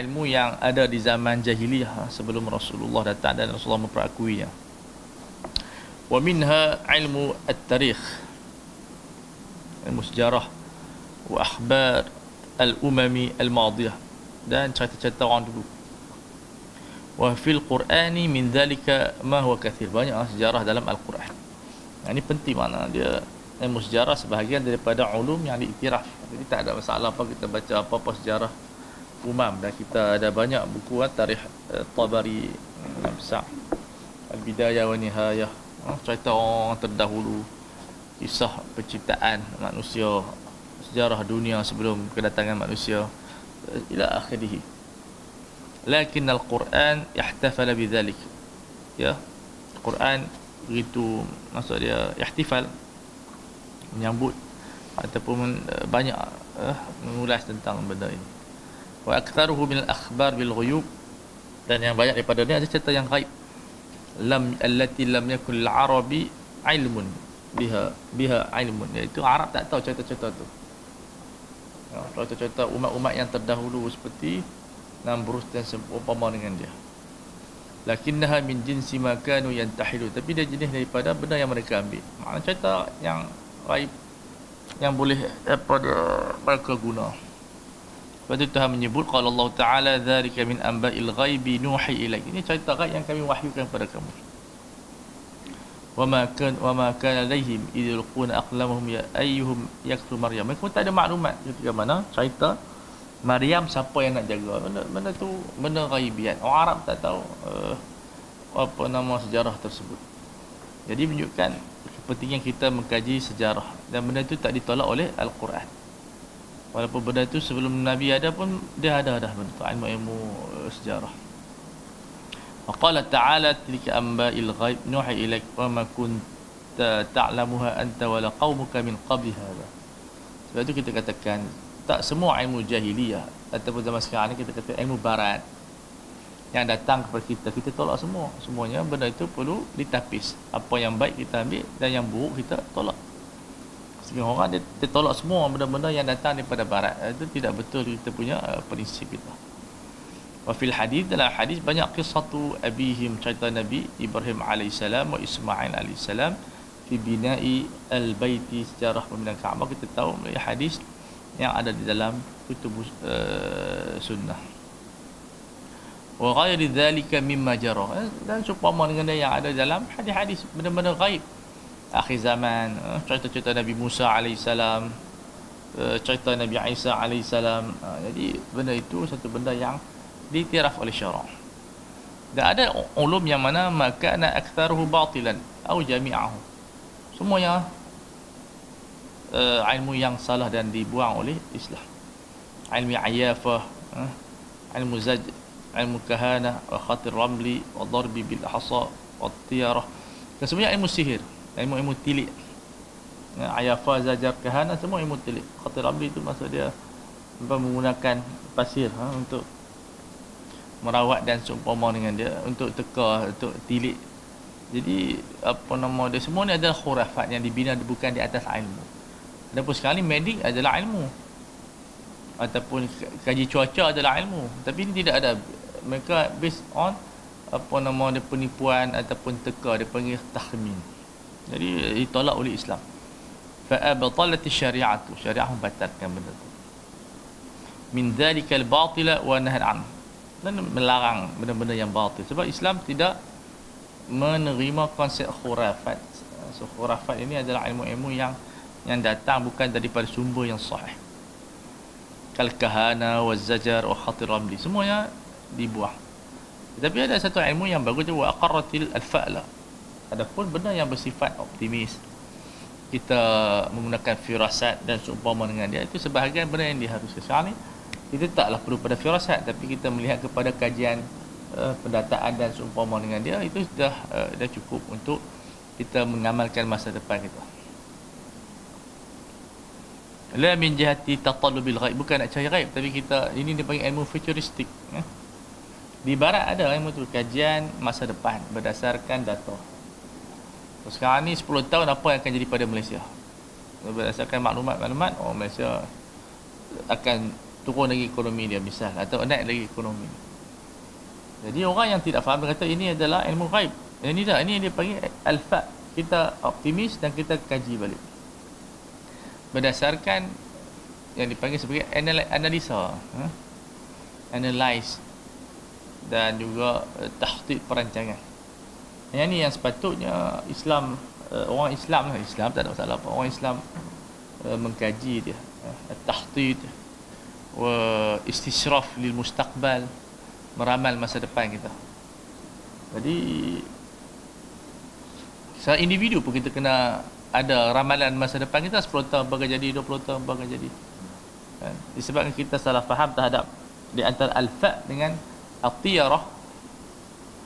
ilmu-ilmu yang ada di zaman jahiliyah ha, sebelum Rasulullah datang dan Rasulullah memperakuinya wa minha ilmu at-tarikh ilmu sejarah wa akhbar al-umami al-madiyah dan cerita-cerita orang dulu. Wa fil qur'ani min dhalika ma huwa kathir. Banyak ah, sejarah dalam al-Quran. Ini penting mana dia ilmu sejarah sebahagian daripada ulum yang diiktiraf. Jadi tak ada masalah apa kita baca apa-apa sejarah umam dan kita ada banyak buku ah, tarikh uh, Tabari yang besar Al-Bidayah wa Nihayah. Uh, cerita orang terdahulu kisah penciptaan manusia sejarah dunia sebelum kedatangan manusia uh, ila akhirih. Lakin al-Quran ihtafala bidzalik. Ya Quran begitu maksud dia ihtifal menyambut ataupun uh, banyak uh, mengulas tentang benda ini wa aktharuhu min al-akhbar bil ghuyub. Dan yang banyak daripada ni ada cerita yang gaib. Lam allati lam yakul al-arabi ilmun. Biha biha ilmun. Iaitu Arab tak tahu cerita-cerita tu. Ya, cerita-cerita umat-umat yang terdahulu seperti Namrus dan seumpama dengan dia. Lakinnaha min jinsi ma kanu yantahilu tapi dia jenis daripada benda yang mereka ambil. Makna cerita yang gaib. Yang boleh apa dia mereka guna Lepas itu Tuhan menyebut kalau Allah Taala dzalika min amba'il ghaibi nuhi ilaik. Ini cerita gaib yang kami wahyukan kepada kamu. Wa ma kan wa ma kana alaihim idh yulquna aqlamuhum ya ayyuhum yakfur maryam. Mereka tak ada maklumat ketika mana cerita Maryam siapa yang nak jaga. Benda, benda tu benda ghaibiat. Orang Arab tak tahu uh, apa nama sejarah tersebut. Jadi menunjukkan kepentingan kita mengkaji sejarah dan benda itu tak ditolak oleh Al-Quran. Walaupun benda itu sebelum Nabi ada pun dia ada dah benda tu ilmu-ilmu uh, sejarah. Qala ta'ala tilka amba'il ghaib nuhi ilaik wa ma kunta ta'lamuha anta wala qaumuka min qabli hadha. Sebab itu kita katakan tak semua ilmu jahiliyah ataupun zaman sekarang ni kita kata ilmu barat yang datang kepada kita kita tolak semua semuanya benda itu perlu ditapis apa yang baik kita ambil dan yang buruk kita tolak Setengah orang dia, dia tolak semua benda-benda yang datang daripada barat. Itu tidak betul kita punya uh, prinsip kita. Wa fil hadis dalam hadis banyak kisah tu abihim cerita Nabi Ibrahim alaihissalam wa Ismail alaihissalam fi bina'i al-baiti sejarah pembinaan Kaabah kita tahu hadis yang ada di dalam kutub uh, sunnah. Wa ghairi dhalika mimma. Eh, dan supaya dengan yang ada dalam hadis-hadis benda-benda gaib akhir zaman eh, cerita-cerita Nabi Musa alaihissalam eh, cerita Nabi Isa alaihissalam eh, jadi benda itu satu benda yang diiktiraf oleh syarak dan ada ulum yang mana maka na aktharuhu batilan atau jami'ahu. Semuanya uh, ilmu yang salah dan dibuang oleh Islam. Ilmu ayafah ilmu zaj ilmu kahana wa khatir ramli wa darbi bil hasa wa tiyarah. Dan semuanya ilmu sihir ilmu-ilmu tilik. Ya, ayafa zajar kahana semua ilmu tilik. Khatir abdi itu maksud dia menggunakan pasir ha, untuk merawat dan seumpama dengan dia untuk teka untuk tilik. Jadi apa nama dia semua ni adalah khurafat yang dibina bukan di atas ilmu. Adapun sekarang ni medik adalah ilmu. Ataupun kaji cuaca adalah ilmu. Tapi ini tidak ada. Mereka based on apa nama dia penipuan ataupun teka dia panggil tahmin jadi ditolak oleh Islam. Fa abtalat syariah tu, syariah membatalkan benda tu. Min dhalika al-batila wa nahy an. Dan melarang benda-benda yang batil. Sebab Islam tidak menerima konsep khurafat. So khurafat ini adalah ilmu-ilmu yang yang datang bukan daripada sumber yang sahih. Kal kahana wa khatir ramli. Semuanya dibuang. Tapi ada satu ilmu yang bagus tu wa al-fa'la Adapun benda yang bersifat optimis kita menggunakan firasat dan seumpama dengan dia itu sebahagian benda yang diharuskan sekarang ni kita taklah perlu pada firasat tapi kita melihat kepada kajian uh, pendataan dan seumpama dengan dia itu sudah uh, dah cukup untuk kita mengamalkan masa depan kita. La min jihati tatalubil ghaib. Bukan nak cari ghaib tapi kita ini dipanggil ilmu futuristik ya. di barat ada ilmu tu kajian masa depan berdasarkan data sekarang ni 10 tahun apa yang akan jadi pada Malaysia? Berdasarkan maklumat-maklumat oh Malaysia akan turun lagi ekonomi dia misal atau naik lagi ekonomi. Jadi orang yang tidak faham kata ini adalah ilmu ghaib ini dah ini dia panggil alfa kita optimis dan kita kaji balik. Berdasarkan yang dipanggil sebagai analisa ha? analyze dan juga uh, tahtid perancangan yang ni yang sepatutnya Islam uh, orang Islam lah Islam tak ada masalah apa orang Islam uh, mengkaji dia uh, tahtid wa istishraf lil mustaqbal meramal masa depan kita jadi secara individu pun kita kena ada ramalan masa depan kita 10 tahun bakal jadi 20 tahun bakal jadi kan? disebabkan kita salah faham terhadap di antara al-fa dengan al-tiyarah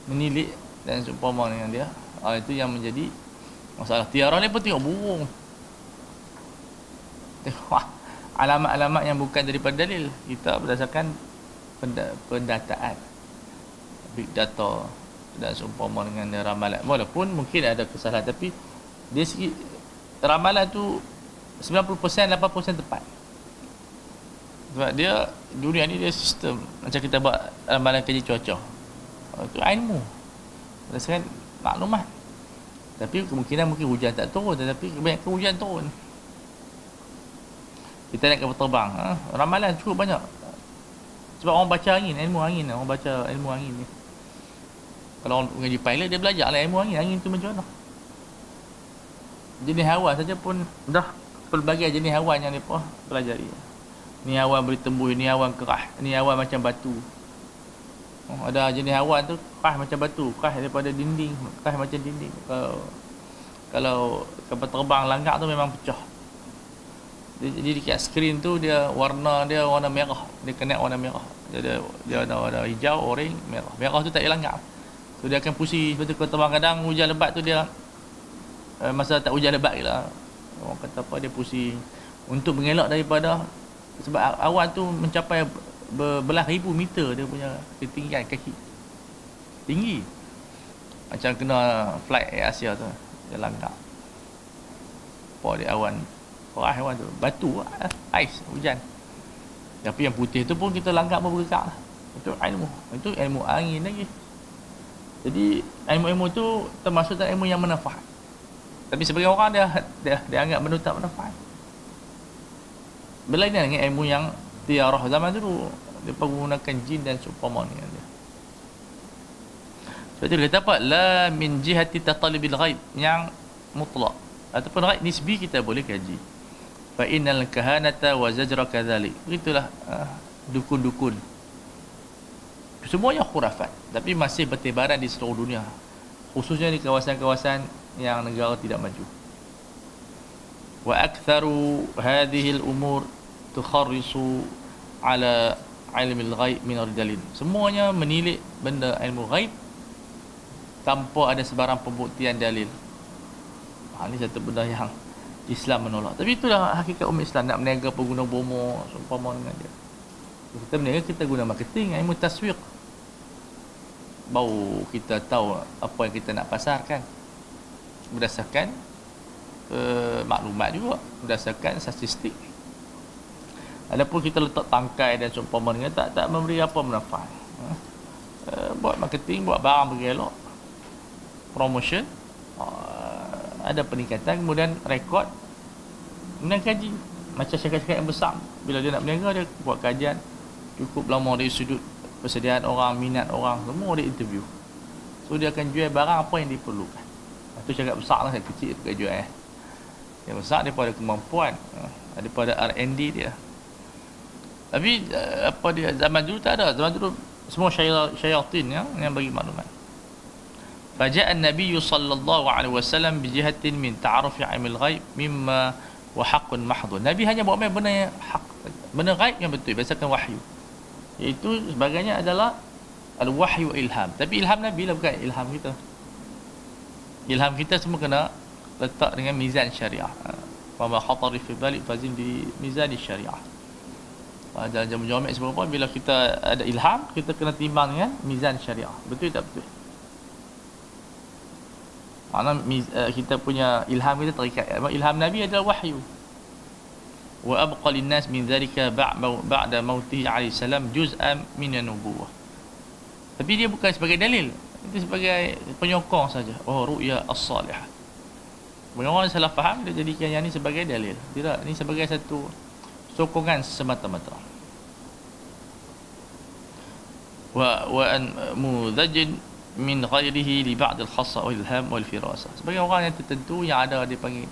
menilik dan seumpama dengan dia ha, itu yang menjadi masalah. Tiarah ni pun tengok burung. Tengok alamat-alamat yang bukan daripada dalil. Kita berdasarkan pendataan. Big data dan seumpama dengan ramalan. Walaupun mungkin ada kesalahan tapi dia segi ramalan tu 90% 80% tepat. Sebab dia dunia ni dia sistem. Macam kita buat ramalan kerja cuaca. Itu ilmu berdasarkan maklumat tapi kemungkinan mungkin hujan tak turun tetapi kebanyakan hujan turun. Kita naik kapal terbang ha? ramalan cukup banyak. Sebab orang baca angin ilmu angin orang baca ilmu angin ni. Kalau orang mengaji pilot dia belajar lah ilmu angin. Angin tu macam mana? Jenis hawa saja pun dah pelbagai jenis hawan yang mereka pelajari. Ni awan boleh tembus ni awan kerah ni awan macam batu oh, ada jenis awan tu kerah macam batu kerah daripada dinding kerah macam dinding. Kalau kalau kapal terbang langgar tu memang pecah. Jadi dekat skrin tu dia warna dia warna merah. Dia kena warna merah. Dia ada dia ada warna hijau orange merah. Merah tu tak langgar. So dia akan pusing sebab tu kalau terbang kadang hujan lebat tu dia uh, masa tak hujan lebat lah. Orang kata apa dia pusing untuk mengelak daripada sebab awan tu mencapai berbelah ribu meter dia punya ketinggian kaki. Tinggi. Macam kena flight Air Asia tu dia langgar. Apa dia awan Wah awan tu. Batu lah Ais Hujan. Tapi yang putih tu pun Kita langgar pun bergerak lah. Itu ilmu. Itu ilmu angin lagi. Jadi Ilmu-ilmu tu Termasuk ilmu yang manfaat. Tapi sebagai orang dia Dia, dia anggap benda tak manfaat. Berlainan dengan ilmu yang tiarah zaman dulu dia menggunakan jin dan seumpama dengan dia. Sebab itu dia kata apa? La min jihati tatalibil ghaib yang mutlak. Ataupun ghaib nisbi kita boleh kaji. Fa innal kahanata wa zajra kadzalik begitulah uh, dukun-dukun. Semuanya khurafat tapi masih bertebaran di seluruh dunia. Khususnya di kawasan-kawasan yang negara tidak maju. Wa aktharu hadhihi al-umur tukharrisu ala ilmi al-ghaib min ar-dalil semuanya menilik benda ilmu ghaib tanpa ada sebarang pembuktian dalil. Ha, ini satu benda yang Islam menolak. Tapi itulah hakikat umat Islam. Nak berniaga pengguna bomo seumpama dengan dia. Kita berniaga kita guna marketing ilmu taswiq. Baru kita tahu apa yang kita nak pasarkan. Berdasarkan uh, maklumat juga. Berdasarkan statistik Adapun kita letak tangkai dan seumpama dengan tak tak memberi apa manfaat. Ha? Uh, buat marketing, buat barang bergelok. Promotion. Uh, ada peningkatan kemudian rekod kemudian kaji macam syarikat-syarikat yang besar bila dia nak berniaga dia buat kajian cukup lama dari sudut persediaan orang minat orang semua dia interview so dia akan jual barang apa yang diperlukan itu syarikat besar lah kecil dia jual eh. yang besar daripada kemampuan uh, daripada R&D dia tapi uh, apa dia zaman dulu tak ada. Zaman dulu semua syaitan ya yang bagi maklumat. Faja'a an-nabiy sallallahu alaihi wasallam bi jihatin min ta'aruf 'ilmil ghaib mimma wa haqqun mahdhun. Nabi hanya bawa benda yang hak, benda ghaib yang betul berdasarkan wahyu. Iaitu sebagainya adalah al-wahyu ilham. Tapi ilham Nabi lah bukan ilham kita. Ilham kita semua kena letak dengan mizan syariah. Wa ma khatari fi balik fazin bi mizan syariah. Jangan jamak sebab apa bila kita ada ilham kita kena timbang dengan mizan syariah. Betul tak betul? Mana uh, kita punya ilham kita terikat. Ilham Nabi adalah wahyu. wa abqa linnas min dhalika ba'da mautihi alaihi salam juz'an min an-nubuwah tapi dia bukan sebagai dalil itu sebagai penyokong saja oh ru'ya as-salihah orang salah faham dia jadikan yang ni sebagai dalil tidak ini sebagai satu sokongan semata-mata wa wa an min ghairihi li ba'd al-khassa wal ilham wal firasa sebagai orang yang tertentu yang ada dia panggil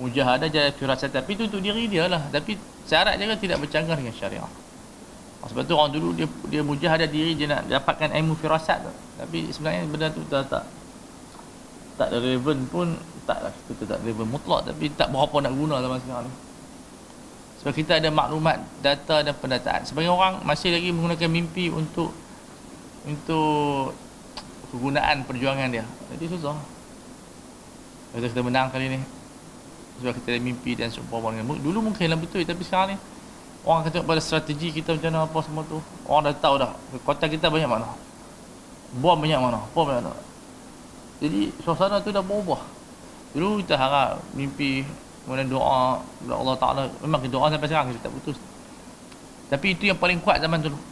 mujahadah jadi firasat tapi itu untuk diri dia lah. Tapi syarat dia kan tidak bercanggah dengan syariah. Sebab tu orang dulu dia dia mujahadah diri dia nak dapatkan ilmu firasat tu. Tapi sebenarnya benda tu tak tak tak relevan pun tak lah. Kita tak relevan mutlak tapi tak berapa nak guna zaman sekarang ni. Sebab kita ada maklumat data dan pendataan. Sebagai orang masih lagi menggunakan mimpi untuk untuk kegunaan perjuangan dia. Jadi susah. Kita kita menang kali ni. Sebab kita ada mimpi dan seumpama dengan dulu mungkin lah betul tapi sekarang ni orang kata pada strategi kita macam mana apa semua tu orang dah tahu dah. Kota kita banyak mana? Bom banyak mana? Bom banyak mana? Jadi suasana tu dah berubah. Dulu kita harap mimpi kemudian doa Allah Ta'ala. Memang kita doa sampai sekarang kita tak putus. Tapi itu yang paling kuat zaman dulu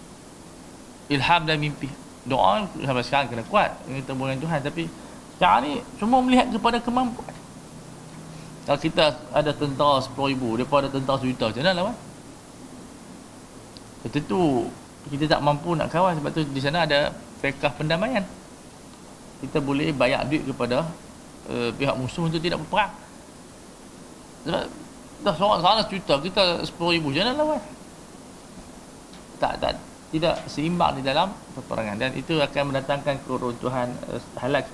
ilham dan mimpi. Doa sampai sekarang kena kuat. Kita dengan Tuhan. Tapi sekarang ni semua melihat kepada kemampuan. Kalau kita ada tentara 10 ribu Mereka ada tentara sejuta Macam mana lawan Tentu Kita tak mampu nak kawal Sebab tu di sana ada Fekah pendamaian. Kita boleh bayar duit kepada uh, Pihak musuh untuk tidak berperang. Sebab Dah seorang sana sejuta Kita 10 ribu Macam mana lawan Tak tak Tidak seimbang di dalam Peperangan Dan itu akan mendatangkan Keruntuhan uh, Halak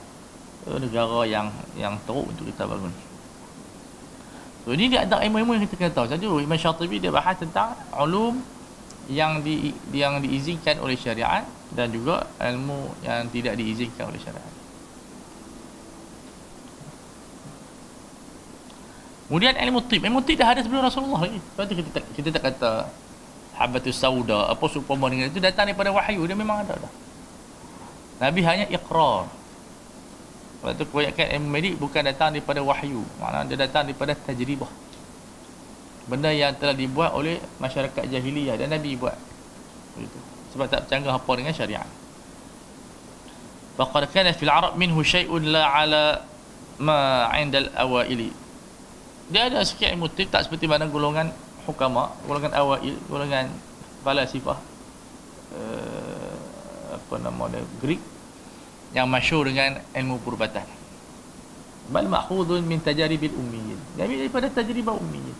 uh, Negara yang Yang teruk untuk kita bangun So, ini dia ada ilmu-ilmu yang kita kena tahu. Saja Imam Syatibi dia bahas tentang ulum yang di yang diizinkan oleh syariat dan juga ilmu yang tidak diizinkan oleh syariat. Kemudian ilmu tib. Ilmu tib dah ada sebelum Rasulullah lagi. Sebab tu kita tak, kita tak kata habatus sauda apa supaya dengan itu datang daripada wahyu dia memang ada dah. Nabi hanya iqrar. Sebab tu kebanyakan ilmu medik bukan datang daripada wahyu. Maknanya dia datang daripada tajribah. Benda yang telah dibuat oleh masyarakat jahiliyah dan Nabi buat. Begitu. Sebab tak bercanggah apa dengan syariat. Faqad kana fil Arab minhu syai'un la ala ma 'inda al-awaili. Dia ada sikit ilmu tib tak seperti mana golongan hukama, golongan awail, golongan falasifah. Uh, apa nama dia? Greek yang masyhur dengan ilmu perubatan. Bal ma'khudun min tajaribil ummiyin. Jadi daripada tajribah ummiyin.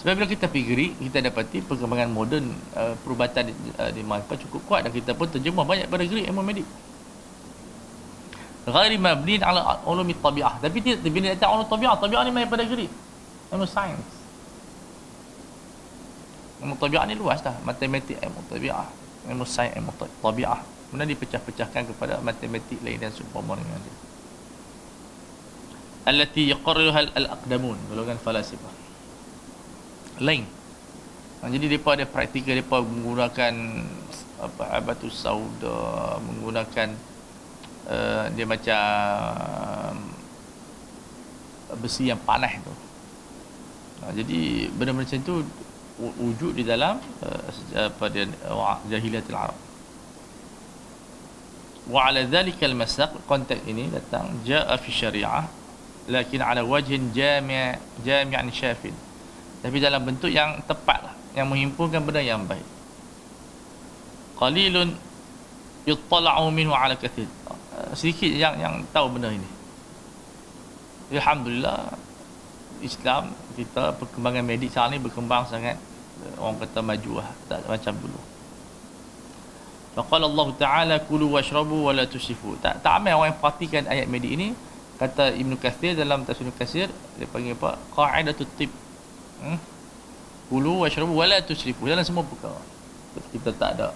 Sebab bila kita fikiri, kita dapati perkembangan moden uh, perubatan di, uh, di Malpa cukup kuat dan kita pun terjemah banyak pada Greek ilmu medik. Ghairi mabnin ala ulumi tabi'ah. Tapi tidak bila datang ulum tabi'ah, tabi'ah ni main pada Greek. Ilmu sains. Ilmu tabi'ah ni luas dah. Matematik ilmu tabi'ah. Ilmu sains, ilmu tabi'ah. Kemudian dipecah-pecahkan kepada matematik lain dan seumpama dengan dia. Allati yaqarruha al-aqdamun, golongan falasifah. Lain. Ha, jadi depa ada praktikal depa menggunakan apa abatus sauda, menggunakan uh, dia macam besi yang panas tu. Ha, jadi benda-benda macam tu wujud di dalam uh, apa dia uh, jahiliyatul Arab. Wa ala dhalika al-masaq konteks ini datang jaa fi syariah lakin ala wajhin jami' jami'an syafin. Tapi dalam bentuk yang tepat lah yang menghimpunkan benda yang baik. Qalilun yuttala'u minhu ala kathir. Sedikit yang yang tahu benda ini. Alhamdulillah Islam kita perkembangan medik sekarang ni berkembang sangat orang kata maju lah tak macam dulu Faqala Allah Ta'ala kulu washrabu wa la tusifu. Tak tak ramai orang yang perhatikan ayat medik ini. Kata Ibn Kathir dalam tafsir Ibn Kathir dia panggil apa? Qa'idatut tib. Hmm? Kulu washrabu wa la tusifu. Dalam semua perkara. Kita tak ada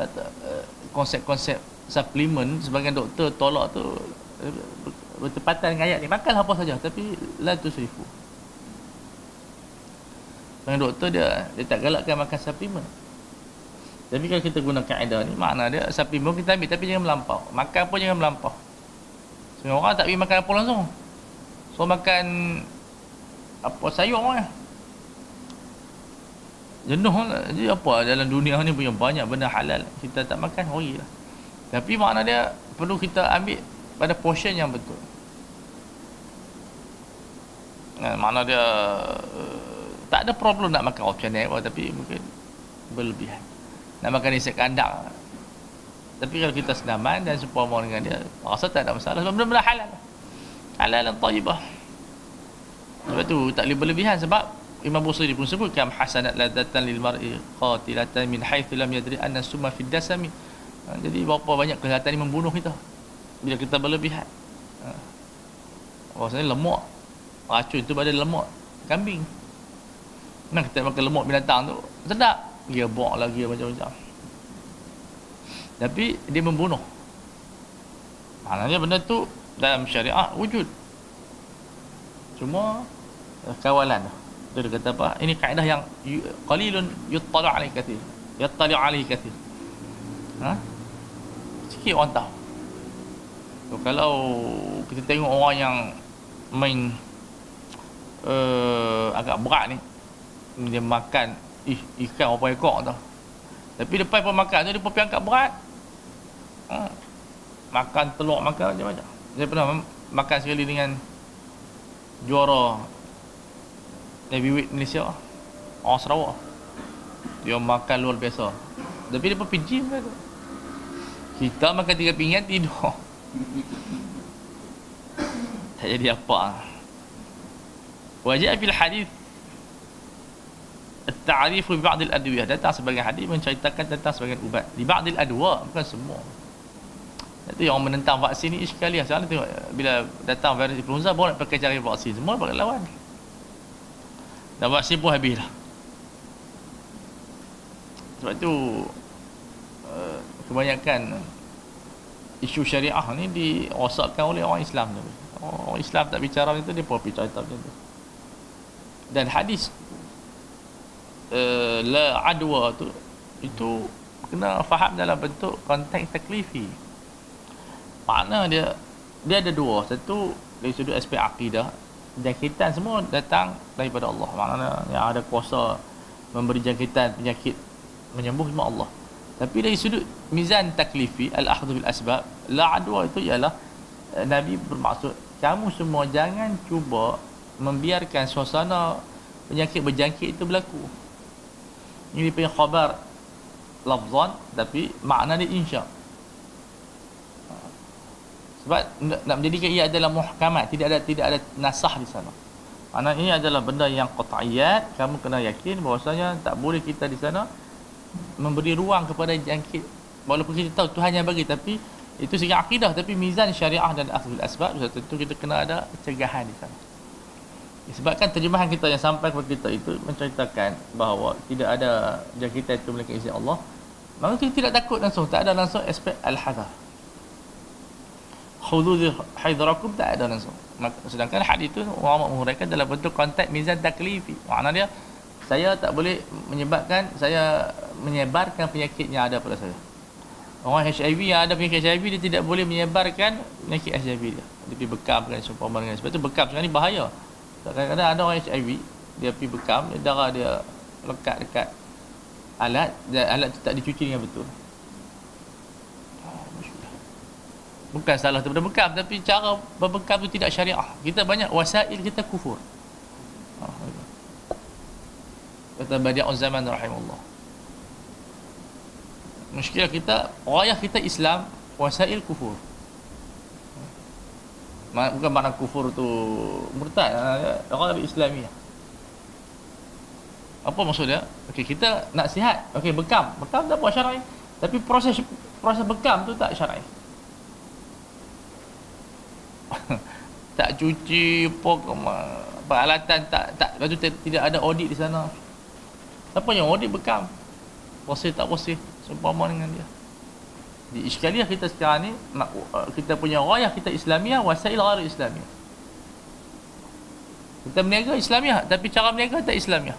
tak ada uh, konsep-konsep suplemen sebagai doktor tolak tu uh, bertepatan dengan ayat ni. Makan apa saja tapi la tusifu. Sebagai doktor dia dia tak galakkan makan suplemen. Tapi kalau kita guna kaedah ni Makna dia Supplement kita ambil Tapi jangan melampau. Makan pun jangan melampau. Semua orang tak pergi makan apa langsung. So makan Apa sayur lah. Jenuh lah. Jadi apa dalam dunia ni punya banyak benda halal kita tak makan hori lah. Tapi makna dia perlu kita ambil pada portion yang betul. Nah, makna dia uh, tak ada problem nak makan option ni tapi mungkin berlebihan nak makan isi kandak tapi kalau kita senaman dan seumpama dengan dia rasa tak ada masalah sebab benda-benda halal halal dan tayyibah sebab tu tak boleh berlebihan sebab Imam Busiri pun sebut kam hasanat ladatan lil mar'i qatilatan min haythu lam yadri anna summa fid dasami. Ha, jadi berapa banyak kelihatan ini membunuh kita bila kita berlebihan. Ha. Maksudnya lemak racun itu pada lemak kambing. Nak kita makan lemak binatang tu sedap. Dia buak lagi macam-macam. Tapi dia membunuh. Maknanya benda tu dalam syariah wujud. Cuma eh, kawalan tu. Dia kata apa? Ini kaedah yang qalilun yuttali alaihi kathir. Yuttali alaihi kathir. Ha? Sikit orang tahu. So, kalau kita tengok orang yang main uh, agak berat ni dia makan ih, ikan apa ekor tau. Tapi lepas pun makan tu dia pun angkat berat. Ha? Makan telur makan macam-macam. Saya pernah makan sekali dengan juara heavyweight Malaysia orang Sarawak dia makan luar biasa tapi dia pun pinci kita makan tiga pinggan tidur tak jadi apa wajib fil hadis at-ta'rif fi ba'd al-adwiyah datang sebagai hadis menceritakan tentang sebagai ubat. Di ba'd al-adwa bukan semua. Itu yang menentang vaksin ni sekali. Lah sekarang tengok bila datang virus influenza baru nak pakai cari vaksin. Semua pakai lawan. Dan vaksin pun habis lah sebab tu eh, kebanyakan isu syariah ni dirosakkan oleh orang Islam. Tu orang Islam tak bicara macam tu dia pun bicara macam tu. Dan hadis uh, la adwa tu itu kena faham dalam bentuk konteks taklifi. Makna dia dia ada dua. Satu dari sudut aspek akidah. Jangkitan semua datang daripada Allah. Maknanya yang ada kuasa memberi jangkitan penyakit menyembuh cuma Allah. Tapi dari sudut mizan taklifi al-akhdhu bil asbab la adwa itu ialah eh, Nabi bermaksud kamu semua jangan cuba membiarkan suasana penyakit berjangkit itu berlaku ini punya khabar. Lafzan tapi makna dia insya' sebab nak menjadikan ia adalah muhkamat tidak ada tidak ada nasah di sana. Anak ini adalah benda yang qat'iyat kamu kena yakin bahwasanya tak boleh kita di sana memberi ruang kepada jangkit. Walaupun kita tahu Tuhan yang bagi tapi itu segi akidah tapi mizan syariah dan akhlul asbab tentu kita kena ada cegahan di sana disebabkan terjemahan kita yang sampai kepada kita itu menceritakan bahawa tidak ada jangkitan itu melainkan izin Allah maka kita tidak takut langsung. Tak ada langsung aspek al-hadar. Hudud haidrakum tak ada langsung. Sedangkan hadis itu ulama menguraikan dalam bentuk konteks mizan taklifi. Makna dia saya tak boleh menyebabkan saya menyebarkan penyakit yang ada pada saya. Orang HIV yang ada penyakit HIV dia tidak boleh menyebarkan penyakit HIV dia. Dia pergi bekam kan seumpama dengan sebab tu bekam sekarang ni bahaya kadang-kadang ada orang HIV dia pergi bekam darah dia lekat dekat alat dan alat tu tak dicuci dengan betul. Bukan salah daripada bekam tapi cara berbekam itu tidak syariah. Kita banyak wasail kita kufur. Kata badi'un zaman rahimullah muskilah kita rayah kita Islam wasail kufur bukan makna kufur tu murtad ha, orang lebih Islami. Apa maksud dia? Okey kita nak sihat. Okey bekam. Bekam tak buat syar'i. Tapi proses proses bekam tu tak syar'i. Tak cuci apa peralatan tak tak. Tu tidak ada audit di sana. Siapa yang audit bekam? Posih tak posih seumpama dengan dia di iskaliah kita sekarang ni kita punya rayah kita Islamiah wasail ghair Islamiah. Kita berniaga Islamiah tapi cara berniaga tak Islamiah.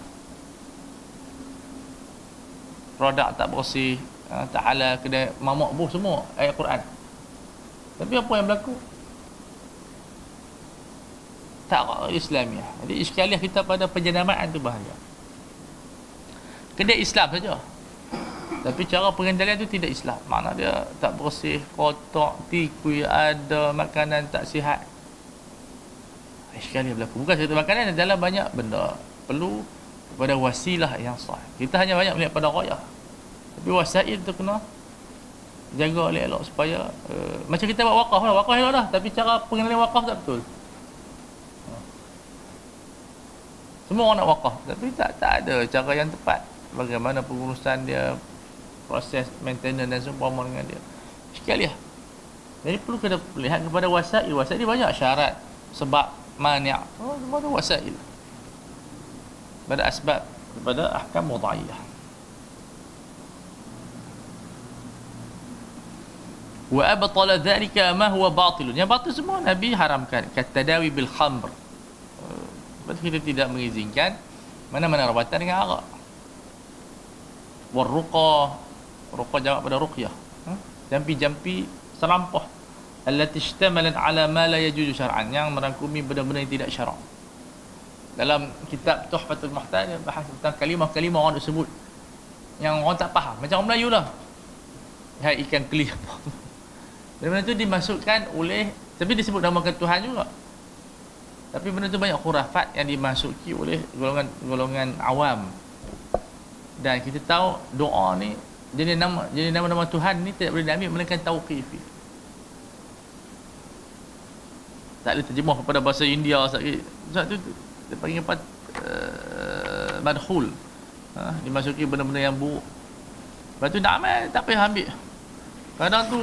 Produk tak bersih ha, tak halal kena mamak buh semua ayat Quran. Tapi apa yang berlaku? Tak Islamiah. Jadi iskaliah kita pada penjenamaan itu bahaya. kedai Islam saja tapi cara pengendalian tu tidak Islam. Mana dia tak bersih kotor tikui ada makanan tak sihat. Sekali berlaku. Bukan satu makanan adalah banyak benda. Perlu kepada wasilah yang sah. Kita hanya banyak melihat pada raya tapi wasail tu kena jaga oleh elok supaya uh, macam kita buat wakaf lah. Wakaf elok dah tapi cara pengendalian wakaf tak betul. Semua orang nak wakaf. Tapi tak tak ada cara yang tepat. Bagaimana pengurusan dia proses maintenance dan seumpama dengan dia. Sekali lah. Jadi perlu kita lihat kepada wasail wasail ni banyak syarat sebab mani' oh, semua tu wasail pada asbab pada ahkam wada'iyah wa abtala dhalika ma huwa batil yang batil semua nabi haramkan. Katadawi bil khamr. Sebab kita tidak mengizinkan mana-mana rawatan dengan arak. Warruqa, ruqa jawab pada ruqyah. Jampi-jampi selampah. Allati ishtamalat ala ma la yajuzu syar'an yang merangkumi benda-benda yang tidak syarak. Dalam kitab Tuhfatul Muhtaj dia bahas tentang kalimah-kalimah orang tersebut yang orang tak faham. Macam orang Melayu lah. Hai ikan keli apa. Benda itu dimasukkan oleh tapi disebut nama Tuhan juga. Tapi benda tu banyak khurafat yang dimasuki oleh golongan-golongan awam. Dan kita tahu doa ni jadi nama jadi nama-nama Tuhan ni tidak boleh diambil melainkan tauqifi. Tak boleh terjemah kepada bahasa India sekali. Sebab tu dia panggil apa? Uh, madhul. Ha, dimasuki benda-benda yang buruk. Lepas tu nak amal, tak payah ambil. Kadang tu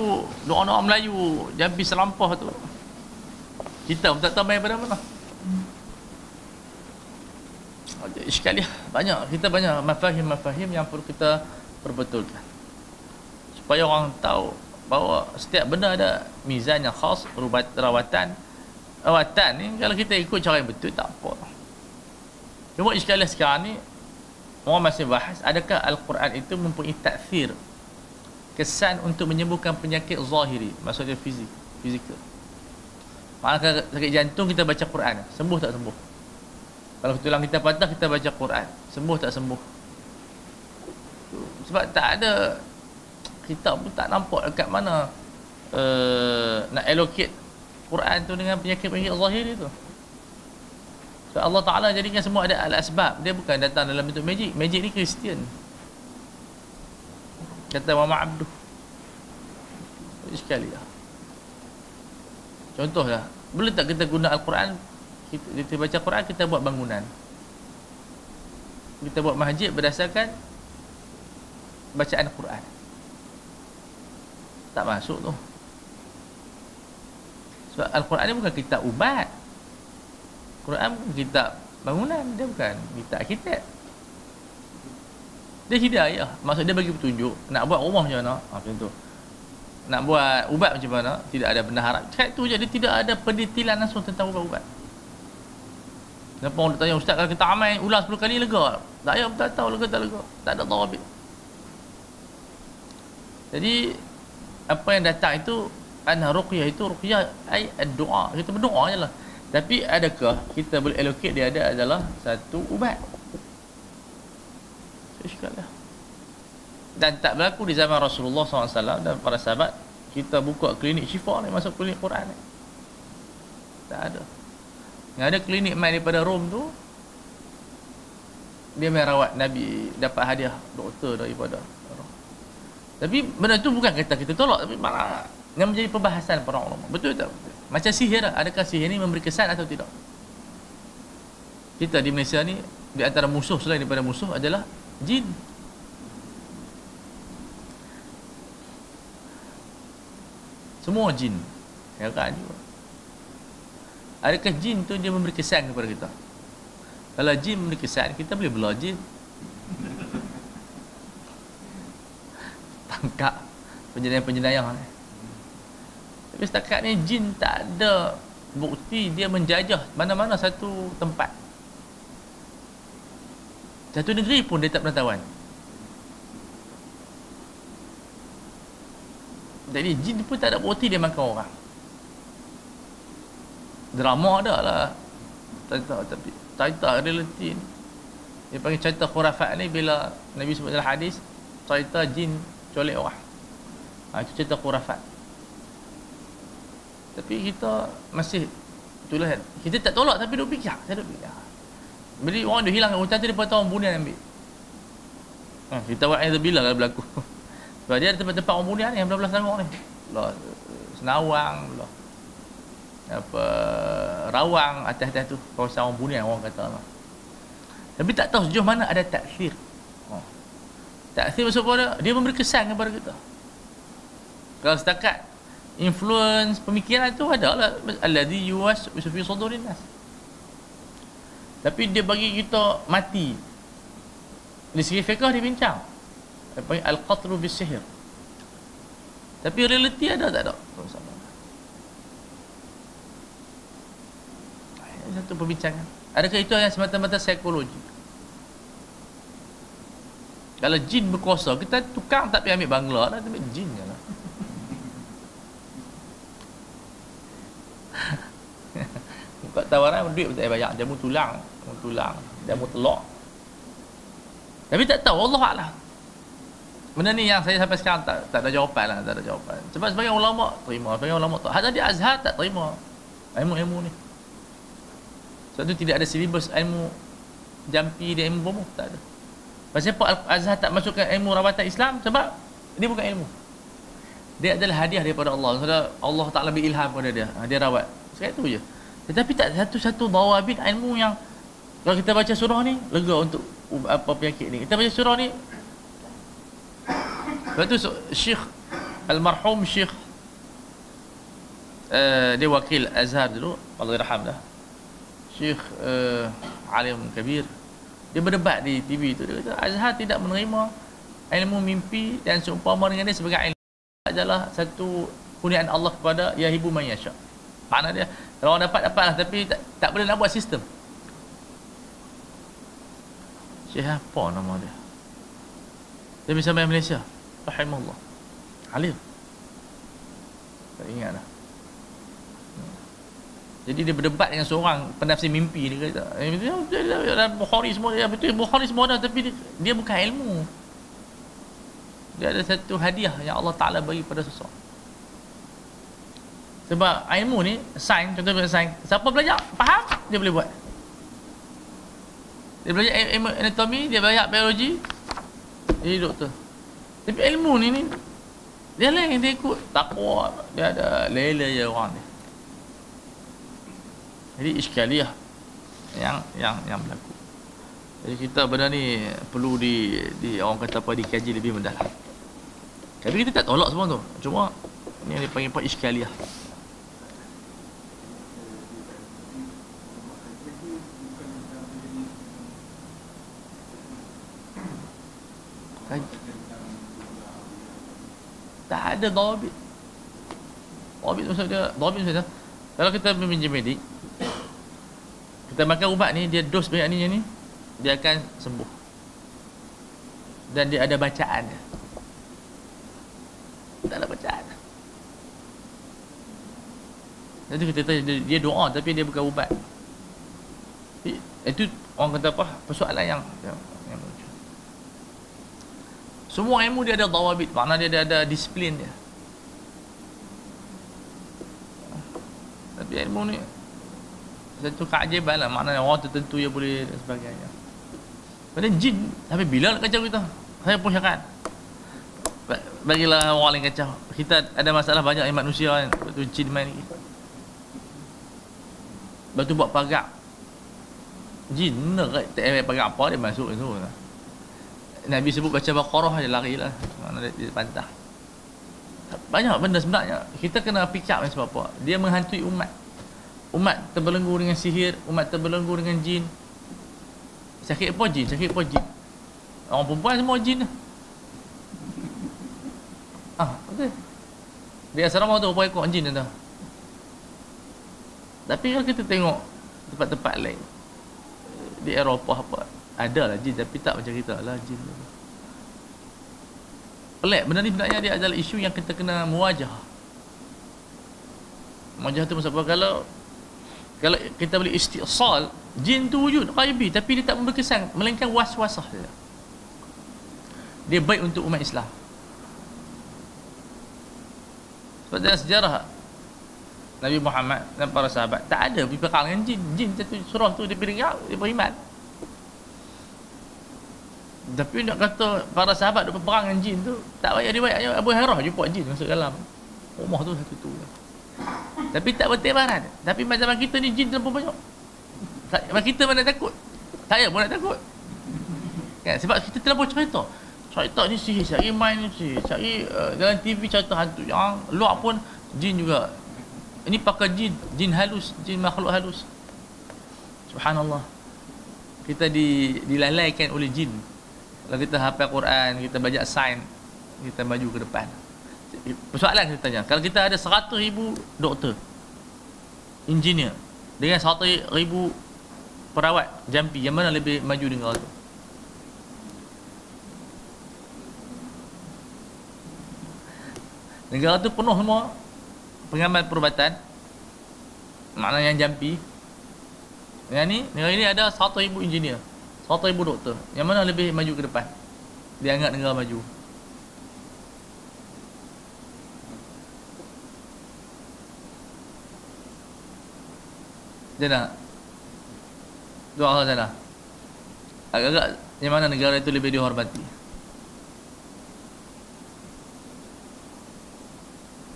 doa-doa Melayu, jampi selampah tu. Kita pun tak tahu main pada mana. Sekali banyak kita banyak mafahim-mafahim yang perlu kita perbetulkan supaya orang tahu bahawa setiap benda ada mizan yang khas rubat rawatan. Rawatan ni kalau kita ikut cara yang betul tak apa. Cuma sekali sekarang ni orang masih bahas adakah Al-Quran itu mempunyai takfir kesan untuk menyembuhkan penyakit zahiri maksudnya fizik fizikal? Maka sakit jantung kita baca Quran Sembuh tak sembuh? Kalau tulang kita patah kita baca Quran Sembuh tak sembuh Sebab tak ada Kita pun tak nampak dekat mana uh, Nak allocate Quran tu dengan penyakit-penyakit zahir itu Sebab Allah Ta'ala jadikan semua ada al-asbab Dia bukan datang dalam bentuk magic. Magic ni Kristian. Kata Muhammad Abduh Sekali lah Contohlah, boleh tak kita guna Al-Quran? Kita, kita baca Quran kita buat bangunan. Kita buat masjid berdasarkan bacaan Quran. Tak masuk tu. Sebab Al-Quran ni bukan kitab ubat. Quran bukan kitab bangunan, dia bukan kitab arkitek. Dia hidayah. Maksud dia bagi petunjuk nak buat rumah macam mana. Ha, macam tu nak buat ubat macam mana tidak ada benda harap cakap tu je dia tidak ada pendetilan langsung tentang ubat-ubat kenapa orang tanya ustaz kalau kita amal ulang 10 kali lega tak payah tak tahu lega tak lega tak ada tawabit jadi apa yang datang itu anha ruqyah itu ruqyah ai doa kita berdoa je lah. Tapi adakah kita boleh allocate dia ada adalah satu ubat? Saya lah. Dan tak berlaku di zaman Rasulullah SAW dan para sahabat kita buka klinik syifa ni masuk klinik Quran ni. Tak ada. Yang ada klinik main daripada Rom tu dia main rawat Nabi dapat hadiah doktor daripada tapi benda tu bukan kata kita tolak tapi malah yang menjadi perbahasan para ulama. Betul tak? Betul. macam sihir adakah sihir ni memberi kesan atau tidak? Kita di Malaysia ni di antara musuh selain daripada musuh adalah jin. Semua jin. Heran juga Adakah jin tu dia memberi kesan kepada kita? Kalau jin memberi kesan Kita boleh belah jin Tangkap Penjenayah-penjenayah ni Tapi setakat ni jin tak ada Bukti dia menjajah Mana-mana satu tempat Satu negeri pun dia tak pernah tawan Jadi jin pun tak ada bukti dia makan orang. Drama ada lah. Tapi tahu realiti ni. dia panggil cerita khurafat ni bila Nabi sebut dalam hadis cerita jin colek orang. Ha, itu cerita khurafat. Tapi kita masih itulah kita tak tolak tapi duk fikir. Saya duk fikir. Bila orang dah hilang hutan tu dia potong bunian ambil. Ha, kita buat yang bila kalau berlaku. Sebab dia ada tempat-tempat orang bunian yang belah-belah tengok ni. Lah, senawang lah. apa rawang atas-atas tu. Kawasan orang bunian orang kata lah. Tapi tak tahu sejauh mana ada taksir. Taksir maksud apa dia? memberi kesan kepada kita. Kalau setakat influence pemikiran tu ada lah. Alladhi yuwas fi sudurin nas. Tapi dia bagi kita mati. Di segi fiqah dia bincang. Apa al-qatlu bis sihir. Tapi realiti ada tak ada? Satu perbincangan. Adakah itu hanya semata-mata psikologi? Kalau jin berkuasa, kita tukang tak pergi ambil bangla lah, ambil jin je lah. Buka tawaran, duit pun tak bayar. Jamu tulang, jamu tulang, jamu telok. Tapi tak tahu, Allah Allah. Benda ni yang saya sampai sekarang tak, tak ada jawapan lah, tak ada jawapan. Sebab sebagai ulama terima, sebagai ulama tak. Hadap di Azhar tak terima ilmu-ilmu ni. Sebab tu tidak ada silibus ilmu jampi dan ilmu bomoh, tak ada. Pasal apa Al-Azhar tak masukkan ilmu rawatan Islam? Sebab dia bukan ilmu. Dia adalah hadiah daripada Allah. Sebab Allah tak lebih ilham kepada dia. Ha, dia rawat. Sekali tu je. Tetapi tak satu-satu dawabit ilmu yang kalau kita baca surah ni, lega untuk apa penyakit ni. Kita baca surah ni, Lepas tu Syekh Almarhum Syekh uh, Dia wakil Azhar dulu Allah irham dah Syekh uh, Alim Kabir dia berdebat di TV tu. Dia kata Azhar tidak menerima ilmu mimpi dan seumpama dengan dia sebagai ilmu adalah satu kurniaan Allah kepada yahibu man yasha mana dia kalau orang dapat dapatlah. Tapi tak, tak boleh nak buat sistem. Syekh apa nama dia? Dia bisa main Malaysia. Rahimahullah. Alim. Tak ingat jadi dia berdebat dengan seorang penafsir mimpi dia kata, dalam Bukhari semua dia betul Bukhari semua dah tapi dia, dia bukan ilmu. Dia ada satu hadiah yang Allah Taala bagi pada seseorang. Sebab ilmu ni sains contoh sains siapa belajar faham dia boleh buat. Dia belajar anatomi, dia belajar biologi. Jadi doktor. Tapi ilmu ni ni dia lain dia ikut takwa dia ada layer-layer orang ni. Jadi iskaliah yang yang yang berlaku. Jadi kita benda ni perlu di di orang kata apa dikaji lebih mendalam. Tapi kita tak tolak semua tu. Cuma ni yang dipanggil apa iskaliah. Tak ada dhabit. Dhabit maksudnya, dhabit maksudnya, kalau kita meminjam medik, kita makan ubat ni dia dos banyak ni ni dia akan sembuh. Dan dia ada bacaan. Dia tak ada bacaan. Jadi kita kata dia doa tapi dia bukan ubat. Itu orang kata apa? Persoalan yang, yang, yang semua ilmu dia ada dawabit. Makna dia ada, ada disiplin dia. Tapi ilmu ni satu keajaiban lah maknanya orang tertentu yang boleh dan sebagainya. Pada jin sampai bila nak kacau kita? Saya pun cakap bagilah orang lain kacau. Kita ada masalah banyak yang manusia kan betul jin main lagi lepas tu buat pagar jin nak tak ambil pagar apa dia masuk itu Nabi sebut baca Baqarah je lari lah. Mana dia, dia pantah. Banyak benda sebenarnya. Kita kena pick up sebab apa? Dia menghantui umat umat terbelenggu dengan sihir umat terbelenggu dengan jin. Sakit apa jin? Sakit apa jin? Orang perempuan semua jin lah. Ah betul dia asrama tu apa ikut jin tu? Tapi kalau kita tengok tempat-tempat lain di Eropah apa ada lah jin tapi tak macam kita lah jin tu. Pelik. Benda ni sebenarnya dia adalah isu yang kita kena muwajah. Muwajah tu maksud apa kalau kalau kita boleh istisal jin tu wujud ghaibi tapi dia tak berkesan melainkan was-wasah dia. Dia baik untuk umat Islam. Sebab dalam sejarah Nabi Muhammad dan para sahabat tak ada berperang dengan jin. Jin satu surah tu dia pergi dia beriman tapi nak kata para sahabat berperang dengan jin tu tak payah riwayat Abu Hurairah jumpa jin masuk dalam rumah tu satu tu tapi tak bertebaran tapi macam kita ni jin terlalu banyak. Macam kita mana takut? Saya pun nak takut. Kan? Sebab kita terlalu cerita. Cerita ni sihir cari main ni sihir. Cari uh, dalam TV cerita hantu yang luar pun jin juga. Ini pakai jin jin halus jin makhluk halus. Subhanallah. Kita di dilalaikan oleh jin. Kalau kita hafal Quran kita baca sains kita maju ke depan persoalan saya tanya. Kalau kita ada 100 ribu doktor engineer dengan 100 ribu perawat jampi yang mana lebih maju dengan tu? Negara tu penuh semua pengamal perubatan. Makna yang jampi yang ni negara ini ada 100 ribu engineer 100 ribu doktor. Yang mana lebih maju ke depan? Dia anggap negara maju Nak Dua hal sana Agak-agak Yang mana negara itu lebih dihormati.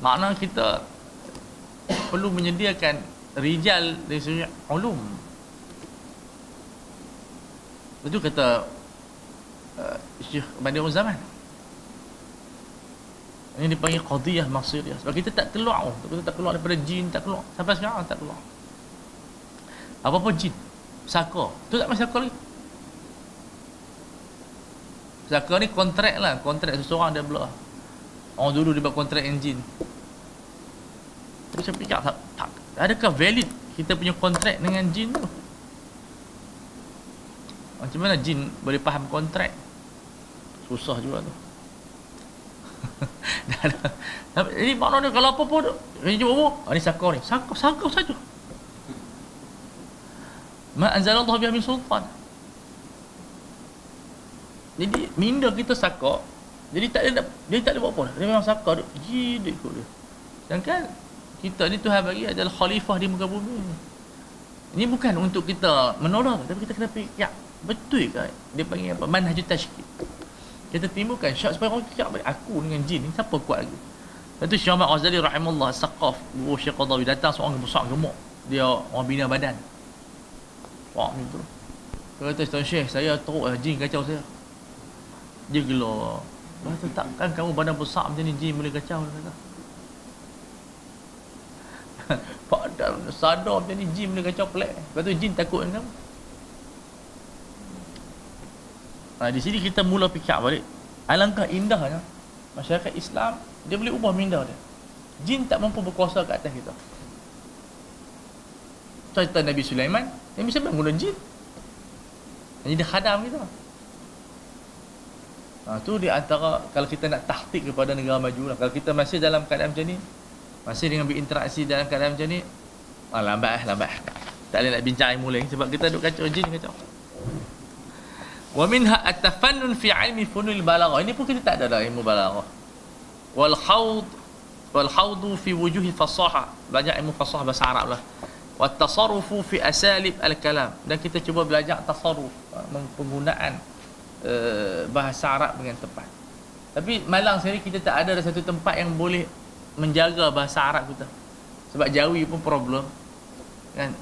Makna kita Perlu menyediakan Rijal dari segi ulum. Itu kata uh, Syekh Bandir Zaman Ini dipanggil Qadiyah Masiriyah. Sebab kita tak keluar Kita tak keluar daripada jin Tak keluar. Sampai sekarang tak keluar apa-apa jin Saka Tu tak masih saka lagi. Saka ni kontrak lah Kontrak seseorang dia belah Orang dulu dia buat kontrak dengan jin Tapi saya fikir tak, tak Adakah valid kita punya kontrak dengan jin tu? Macam mana jin boleh faham kontrak? Susah juga tu. Jadi maknanya kalau apa pun Ini jumpa apa? Saka ni. Saka, saka saja Ma anzalallahu biha min sultan. Jadi minda kita sakak. Jadi tak ada dia tak ada buat apa. Dia memang sakak duk jidik ikut dia. Sedangkan kita ni Tuhan bagi adalah khalifah di muka bumi. Ini bukan untuk kita menolak tapi kita kena fikir ya, betul ke dia panggil apa manhaj tashkil. Kita timbulkan syak supaya orang fikir aku dengan jin ni siapa kuat lagi. Lepas tu Syekh Ahmad Ghazali rahimahullah saqaf guru Syekh Qadawi datang seorang besar gemuk. Dia orang bina badan. Wah ni tu. Kata Tuan Syekh saya teruk lah jin kacau saya. Dia Dia kata takkan kamu badan besar macam ni jin boleh kacau? Dia kata. Badan sadar macam ni jin boleh kacau pelik. Lepas tu jin takut dengan kamu. Ha, di sini kita mula fikir balik. Alangkah indahnya Masyarakat Islam Dia boleh ubah minda dia. Jin tak mampu berkuasa ke atas kita Cerita Nabi Sulaiman yang bisa guna jin Jadi dia khadam kita ha, tu di antara Kalau kita nak taktik kepada negara maju lah. Kalau kita masih dalam keadaan macam ni Masih dengan berinteraksi dalam keadaan macam ni ah, Lambat lah lambat Tak boleh nak bincang ilmu lagi Sebab kita duduk kacau jin kacau Wa minha at-tafannun fi ilmi funul balaghah. Ini pun kita tak ada dalam ilmu balaghah. Wal khawd wal khawdu fi wujuhi fasaha. Belajar ilmu fasahah bahasa Arab lah wa tasarrufu fi asalib al-kalam. Dan kita cuba belajar tasarruf ha, penggunaan uh, bahasa Arab dengan tepat tapi malang sendiri kita tak ada satu tempat yang boleh menjaga bahasa Arab kita. Sebab Jawi pun problem kan?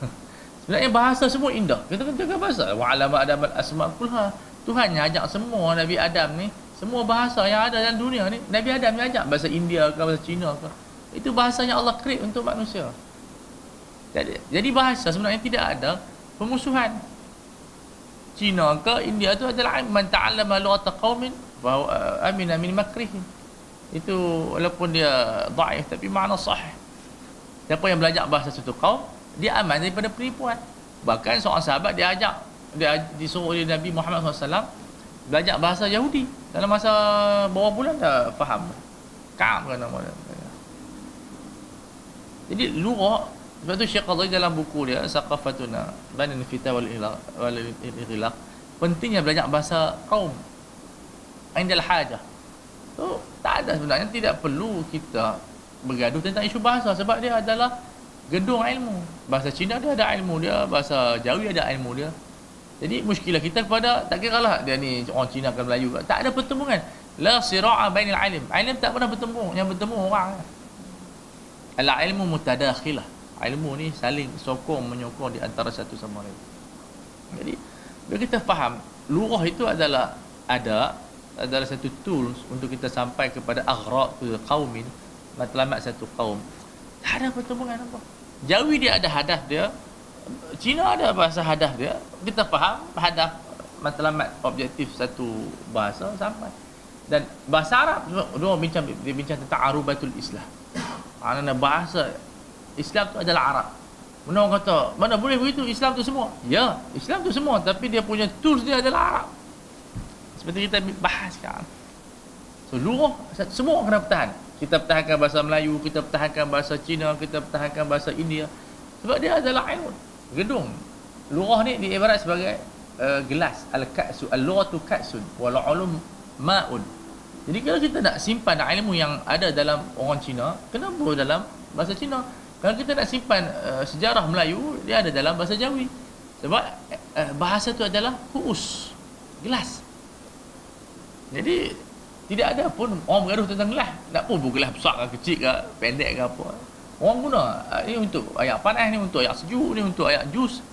Sebenarnya bahasa semua indah. Kita kena jaga bahasa. Wa alama adam al-asma kulha Tuhan yang ajak semua Nabi Adam ni semua bahasa yang ada dalam dunia ni Nabi Adam yang ajak bahasa India ke bahasa Cina ke itu bahasa yang Allah create untuk manusia jadi bahasa sebenarnya tidak ada pemusuhan. Cina ke India tu adalah man ta'allama lughata qaumin wa uh, amina min makrihim. Itu walaupun dia dhaif tapi makna sahih. Siapa yang belajar bahasa satu kaum, dia aman daripada penipuan. Bahkan seorang sahabat dia ajak dia disuruh oleh Nabi Muhammad SAW belajar bahasa Yahudi dalam masa berapa bulan dah faham. Kam kan nama dia. Jadi luar sebab tu Syekh Qadhi dalam buku dia Saqafatuna Banin Fita wal Ighilaq pentingnya belajar bahasa kaum. Indal hajah. Tu tak ada sebenarnya tidak perlu kita bergaduh tentang isu bahasa sebab dia adalah gedung ilmu. Bahasa Cina dia ada ilmu dia bahasa Jawi ada ilmu dia. Jadi muskilah kita kepada tak kira lah dia ni orang Cina ke Melayu tak ada pertemuan la sira'a bainal alim. Alim tak pernah bertemu yang bertemu orang. Al ilmu mutadakhilah ilmu ni saling sokong menyokong di antara satu sama lain. Jadi bila kita faham lurah itu adalah ada adalah satu tools untuk kita sampai kepada aghraq tu qaumin matlamat satu kaum. Tak ada pertemuan apa. Jawi dia ada hadaf dia Cina ada bahasa hadaf dia. Kita faham hadaf matlamat objektif satu bahasa sampai. Dan bahasa Arab dia bincang dia bincang tentang arubatul Islam mana bahasa Islam tu adalah Arab. Mana orang kata mana boleh begitu? Islam tu semua. Ya Islam tu semua tapi dia punya tools dia adalah Arab. Seperti kita bahas sekarang. So luruh semua kena pertahan. Kita pertahankan bahasa Melayu kita pertahankan bahasa Cina kita pertahankan bahasa India. Sebab dia adalah ilmu gedung. Luruh ni diibarat sebagai uh, gelas. Al-ka'su al-lughatu ka'sun wal ulum ma'un. Jadi kalau kita nak simpan ilmu yang ada dalam orang Cina kenapa dalam bahasa Cina kalau kita nak simpan uh, sejarah Melayu dia ada dalam bahasa Jawi sebab uh, bahasa tu adalah kuus gelas jadi tidak ada pun orang bergaduh tentang gelas. Nak pun gelas besar ke kecil ke, pendek ke apa. Orang guna ah, ini untuk air panas ni untuk air sejuk ni untuk air jus.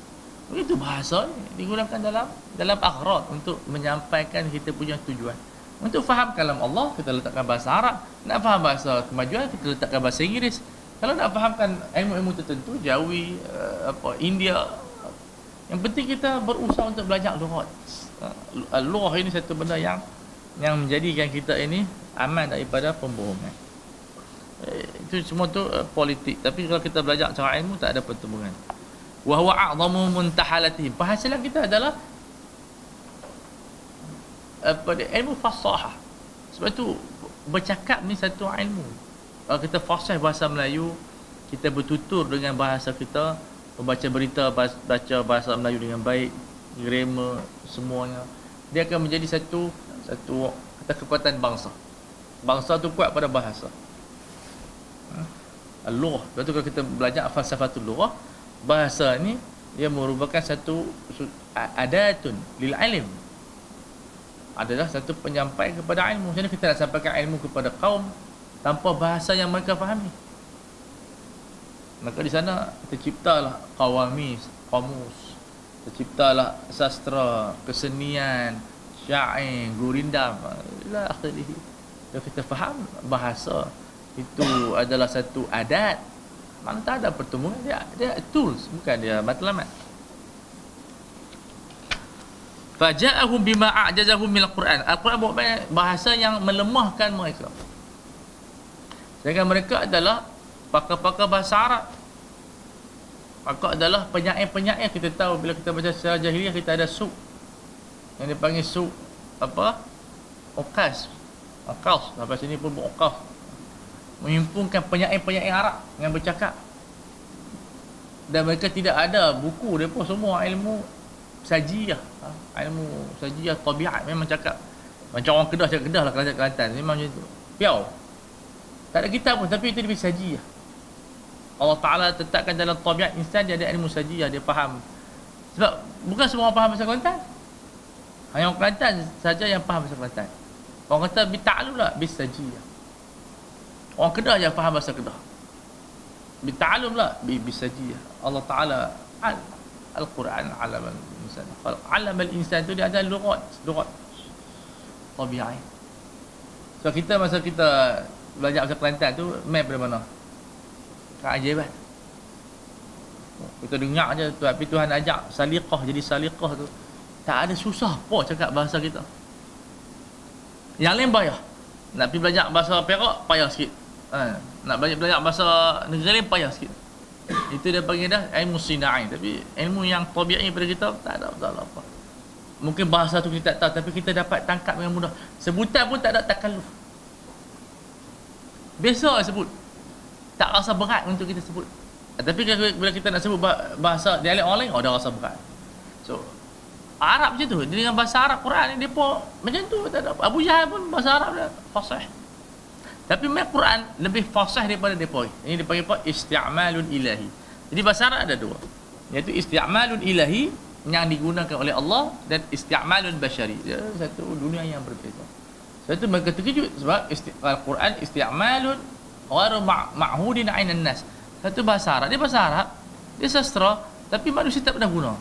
Itu bahasa digunakan dalam dalam akhirat untuk menyampaikan kita punya tujuan. Untuk faham kalam Allah kita letakkan bahasa Arab. Nak faham bahasa kemajuan kita letakkan bahasa Inggeris. Kalau nak fahamkan ilmu-ilmu tertentu Jawi uh, apa India yang penting kita berusaha untuk belajar lughat. Uh, lughat ini satu benda yang yang menjadikan kita ini aman daripada pembohongan. Eh, itu semua tu uh, politik. Tapi kalau kita belajar cara ilmu tak ada pertemuan wa huwa a'zamu muntahalati penghasilan kita adalah apa dia ilmu fasahah sebab tu bercakap ni satu ilmu kalau kita fasih bahasa Melayu kita bertutur dengan bahasa kita membaca berita baca bahasa Melayu dengan baik grammar semuanya. Dia akan menjadi satu satu kata kekuatan bangsa. Bangsa tu kuat pada bahasa. Ha? al-lughah lepas tu kalau kita belajar falsafatul lughah bahasa ni dia merupakan satu adatun lil alim. Adalah satu penyampai kepada ilmu. Macam mana kita nak sampaikan ilmu kepada kaum tanpa bahasa yang mereka fahami. Maka di sana terciptalah kawamis kamus terciptalah sastra kesenian syair, gurindam ila akhirih kalau kita faham bahasa itu adalah satu adat. Mana tak ada pertemuan dia dia tools bukan dia matlamat. Faja'ahum bima a'jazahum min al-Quran. al-Quran bahasa yang melemahkan mereka sedangkan mereka adalah pakar-pakar bahasa Arab. Maka adalah penyair-penyair. Kita tahu bila kita baca sejarah jahiliah kita ada suq yang dipanggil su apa? Okas okas sampai sini pun okas menghimpunkan penyair-penyair Arab yang bercakap. Dan mereka tidak ada buku pun semua ilmu sajiyah ha? ilmu sajiyah tabiat. Memang cakap. Macam orang kedah cakap kedah lah Kelantan memang macam tu. Piau tak ada kitab pun tapi itu lebih sajiyah Allah Ta'ala tetapkan dalam tabiat insan dia ada ilmu sajiyah dia faham sebab bukan semua orang faham bahasa Kelantan hanya orang Kelantan saja yang faham bahasa Kelantan. Orang kata bi ta'lum lah bis sajiyah. Orang Kedah yang faham bahasa Kedah. Bi ta'lum lah bi bis sajiyah. Allah Taala al Al-Quran alam al-insan. Alam al-insan tu dia ada lughat, lughat tabi'i. So kita masa kita belajar bahasa Kelantan tu map dari mana? Keajaiban. Kita dengar je tapi Tuhan ajak saliqah jadi saliqah tu. Tak ada susah apa cakap bahasa kita. Yang lain payah. Nak pergi belajar bahasa Perak payah sikit. Ha. nak belajar, belajar bahasa negara lain payah sikit. Itu dia panggil dah ilmu sinai. Tapi ilmu yang tabi'i pada kita tak ada ada apa. Mungkin bahasa tu kita tak tahu tapi kita dapat tangkap dengan mudah. Sebutan pun tak ada takalluf biasa sebut. Tak rasa berat untuk kita sebut. Tapi bila kita nak sebut bahasa dialek orang lain oh dah rasa berat. So Arab macam tu. Dia dengan bahasa Arab Quran ni depa macam tu. Tak ada Abu Jahal pun bahasa Arab dia fasih. Tapi memang Quran lebih fasih daripada depa ini dipanggil apa? Isti'malun ilahi. Jadi bahasa Arab ada dua. Iaitu isti'malun ilahi yang digunakan oleh Allah dan isti'malun bashari. Dia satu dunia yang berbeza satu mereka terkejut sebab isti- Al-Quran isti'malun ghairu ma'hudin 'ainan nas. Satu bahasa Arab dia bahasa Arab dia sastra tapi manusia tak pernah guna.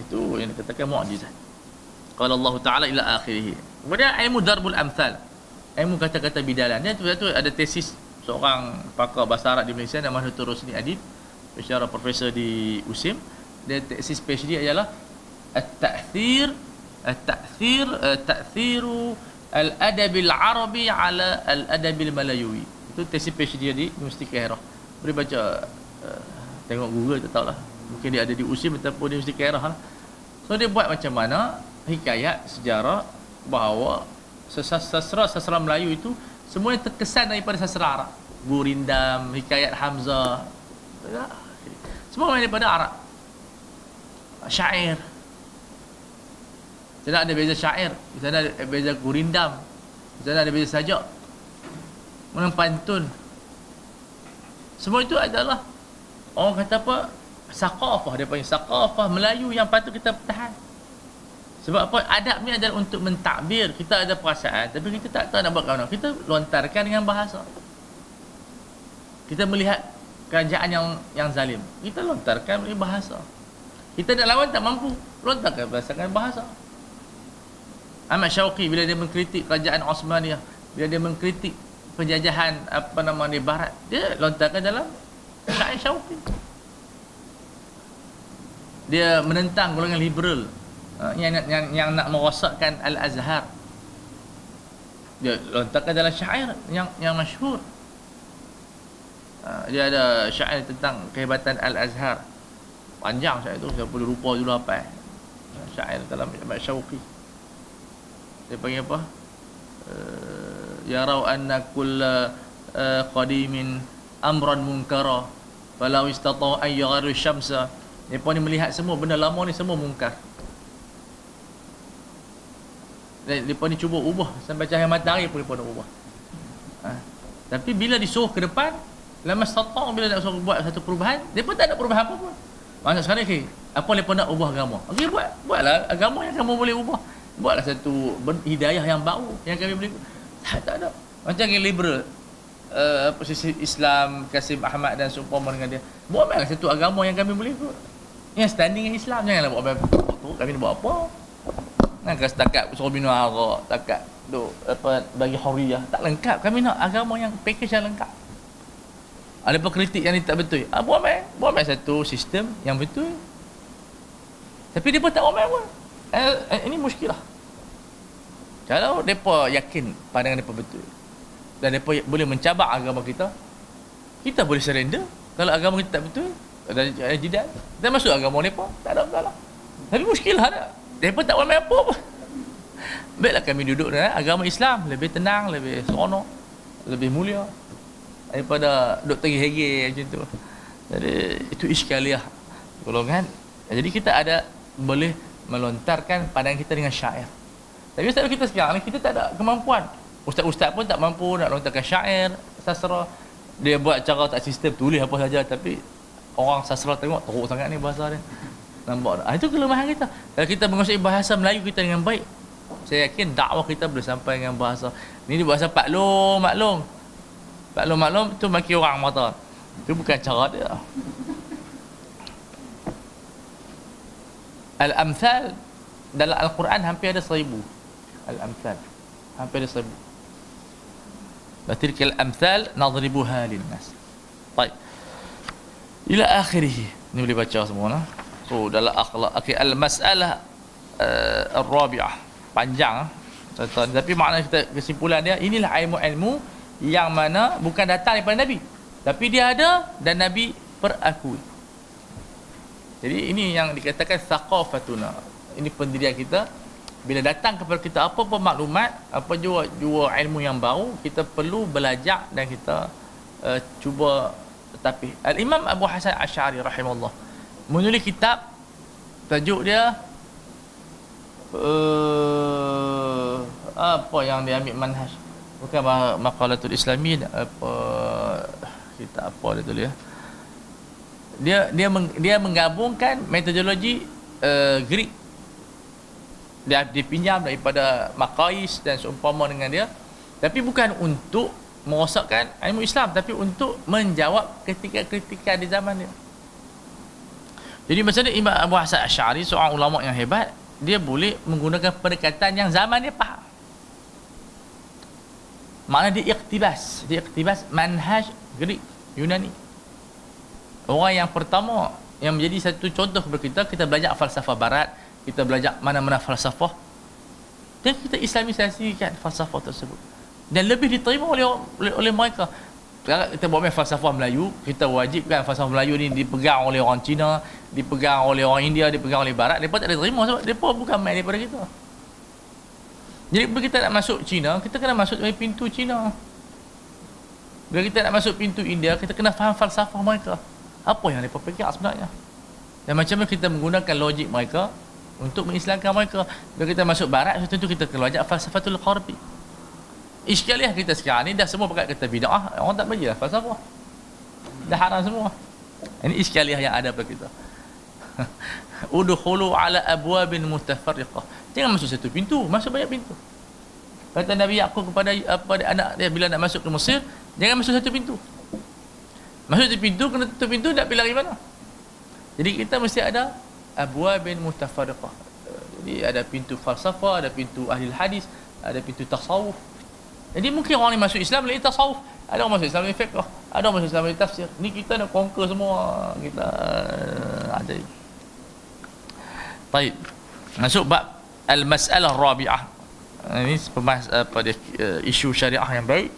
Itu yang dikatakan mukjizat qala Allah taala ila akhirih. Kemudian ilmu darbul amsal ilmu kata-kata bidalan. Dia tu, tu ada tesis seorang pakar bahasa Arab di Malaysia nama Dr. Rosni Adib secara profesor di USIM. Dia tesis PhD ialah at-ta'thir at-ta'thir ta'thiru al-adab al-arabi ala al-adab al-malayuwi itu tesis PhD dia di Universiti Kairah boleh baca uh, tengok Google tak tahulah mungkin dia ada di USIM ataupun di Universiti Kairah lah. So dia buat macam mana hikayat sejarah bahawa sastra-sastra Melayu itu semuanya terkesan daripada sastra Arab. Gurindam, hikayat Hamzah. Semua daripada Arab. Syair. Tidak ada beza syair. Di sana ada beza gurindam. Di sana ada beza sajak. Menang pantun. Semua itu adalah orang kata apa? Saqafah dia panggil saqafah Melayu yang patut kita pertahan. Sebab apa? Adab ni adalah untuk mentakbir. Kita ada perasaan tapi kita tak tahu nak buat mana. Kita lontarkan dengan bahasa. Kita melihat kerajaan yang yang zalim. Kita lontarkan dengan bahasa. Kita nak lawan tak mampu. Lontarkan berdasarkan bahasa. Ahmad Syauqi bila dia mengkritik kerajaan Osmaniyah, bila dia mengkritik penjajahan apa nama ni barat, dia lontarkan dalam syair Syauqi dia menentang golongan liberal uh, yang, yang yang nak merosakkan Al-Azhar. Dia lontarkan dalam syair yang yang masyhur. Uh, dia ada syair tentang kehebatan Al-Azhar. Panjang syair itu, saya boleh lupa dulu apa. Uh, syair dalam Ahmad Syauqi. Dia panggil apa? Uh, ya raw anna kull uh, qadimin amran munkara falau istata an yagharu syamsa mereka ni melihat semua benda lama ni semua mungkar. Dan mereka ni cuba ubah sampai cahaya matahari pun mereka nak ubah. Ha. Tapi bila disuruh ke depan, lama setahun bila nak suruh buat satu perubahan, mereka tak ada perubahan apa pun. Maksud sekarang okay, apa mereka nak ubah agama? Okey buat, buatlah agama yang kamu boleh ubah. Buatlah satu hidayah yang baru yang kami boleh. Tak, tak ada. Macam yang liberal, uh, posisi Islam, Kasim Ahmad dan seumpama dengan dia. Buatlah satu agama yang kami boleh buat. Yang standing dengan Islam janganlah buat apa tu kami nak buat apa. Nak kata setakat suruh minum arak, setakat tu apa bagi huriyah tak lengkap. Kami nak agama yang package yang lengkap. Ada kritik yang ni tak betul. Ah, buat mai, buat mai satu sistem yang betul. Tapi dia pun tak omel pun. Eh, eh, ini muskilah. Kalau mereka yakin pandangan mereka betul dan mereka boleh mencabar agama kita, kita boleh surrender. Kalau agama kita tak betul, ada jidat dan masuk agama mereka tak ada masalah. Tapi muskilah ada. Mereka tak main apa pun. Baiklah kami duduk dengan agama Islam. Lebih tenang lebih seronok lebih mulia daripada duduk tengah hege macam tu. Jadi itu iskaliah golongan. Jadi kita ada boleh melontarkan pandangan kita dengan syair. Tapi ustaz kita sekarang ni kita tak ada kemampuan. Ustaz-ustaz pun tak mampu nak lontarkan syair sastra. Dia buat cara tak sistem tulis apa saja tapi orang sastra tengok teruk sangat ni bahasa dia. Nampak tak? Ah, itu kelemahan kita. Kalau kita menguasai bahasa Melayu kita dengan baik saya yakin dakwah kita boleh sampai dengan bahasa. Ni bahasa paklong maklum. Paklong maklum tu maki orang mata. Itu bukan cara dia Al-Amthal dalam Al-Quran hampir ada seribu. Al-Amthal hampir ada seribu. Batilkal amthal nadribuha lin nas. Baik. Ila akhirih ni boleh baca semua nah so dalam akhlak okey al masalah uh, ar-rabi'ah. Panjang tuan tapi makna kita kesimpulan dia inilah ilmu-ilmu yang mana bukan datang daripada nabi. Tapi dia ada dan nabi perakui jadi ini yang dikatakan thaqafatuna ini pendirian kita. Bila datang kepada kita apa pun maklumat apa jua jua ilmu yang baru kita perlu belajar dan kita uh, cuba tapi Al-Imam Abu Hasan Asy'ari rahimahullah menulis kitab tajuk dia uh, apa yang dia ambil manhaj? Bukan maqalatul islami apa kita apa dia tulis ya dia dia meng, dia menggabungkan metodologi uh, Greek. Dia dipinjam daripada Maqais dan seumpama dengan dia. Tapi bukan untuk merosakkan ilmu Islam tapi untuk menjawab ketika-ketika di zaman dia. Jadi ni Imam Abu Hasan Asy'ari seorang ulama yang hebat dia boleh menggunakan pendekatan yang zaman dia faham. Mana dia iktibas dia iktibas manhaj Greek Yunani orang yang pertama yang menjadi satu contoh kepada kita kita belajar falsafah barat kita belajar mana-mana falsafah dan kita islamisasikan falsafah tersebut. Dan lebih diterima oleh oleh, oleh mereka. Sekarang kita buat main falsafah Melayu kita wajibkan falsafah Melayu ni dipegang oleh orang Cina dipegang oleh orang India dipegang oleh Barat. Mereka tak ada terima sebab mereka bukan main daripada kita. Jadi bila kita nak masuk Cina kita kena masuk dari pintu Cina. Bila kita nak masuk pintu India kita kena faham falsafah mereka apa yang mereka pegang sebenarnya? Dan macam mana kita menggunakan logik mereka untuk mengislamkan mereka? Bila kita masuk barat tentu kita kena belajar falsafatul qarbi iskaliah kita sekarang ni dah semua pakai kata bid'ah. Orang tak belajar falsafah. Dah haram semua. Ini iskaliah yang ada pada kita. Udkhulu ala abwabin mutafarriqah. Jangan masuk satu pintu masuk banyak pintu. Kata Nabi Yaqub kepada apa anak dia bila nak masuk ke Mesir jangan masuk satu pintu Di pintu, kena tutup pintu, nak pergi lari mana? Jadi kita mesti ada abwa bin mutafariqah. Jadi ada pintu falsafah, ada pintu ahli hadis, ada pintu tasawuf. Jadi mungkin orang ni masuk Islam melalui tasawuf. Ada orang masuk Islam melalui fiqh. Ada orang masuk Islam melalui tafsir. Ni kita nak conquer semua. Kita uh, ada. Baik. Masuk bab al-mas'alah rabi'ah. Ini pemas, apa dia, uh, isu syariah yang baik.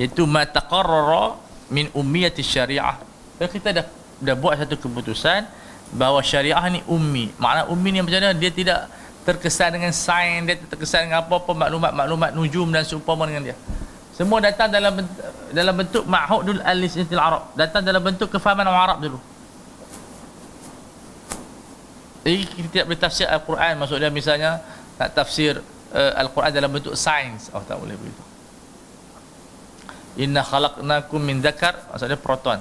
Iaitu ma taqarrara min ummiyati syariah. Kalau kita dah dah buat satu keputusan bahawa syariah ni ummi. Makna ummi ni macam mana? Dia tidak terkesan dengan sains, dia terkesan dengan apa-apa maklumat-maklumat nujum dan seumpama dengan dia. Semua datang dalam dalam bentuk ma'hudul al-lisnatil Arab. Datang dalam bentuk kefahaman orang Arab dulu. Jadi kita tidak boleh tafsir Al-Quran maksudnya misalnya nak tafsir uh, Al-Quran dalam bentuk sains. Oh tak boleh begitu inna khalaqnakum min dzakar maksudnya proton.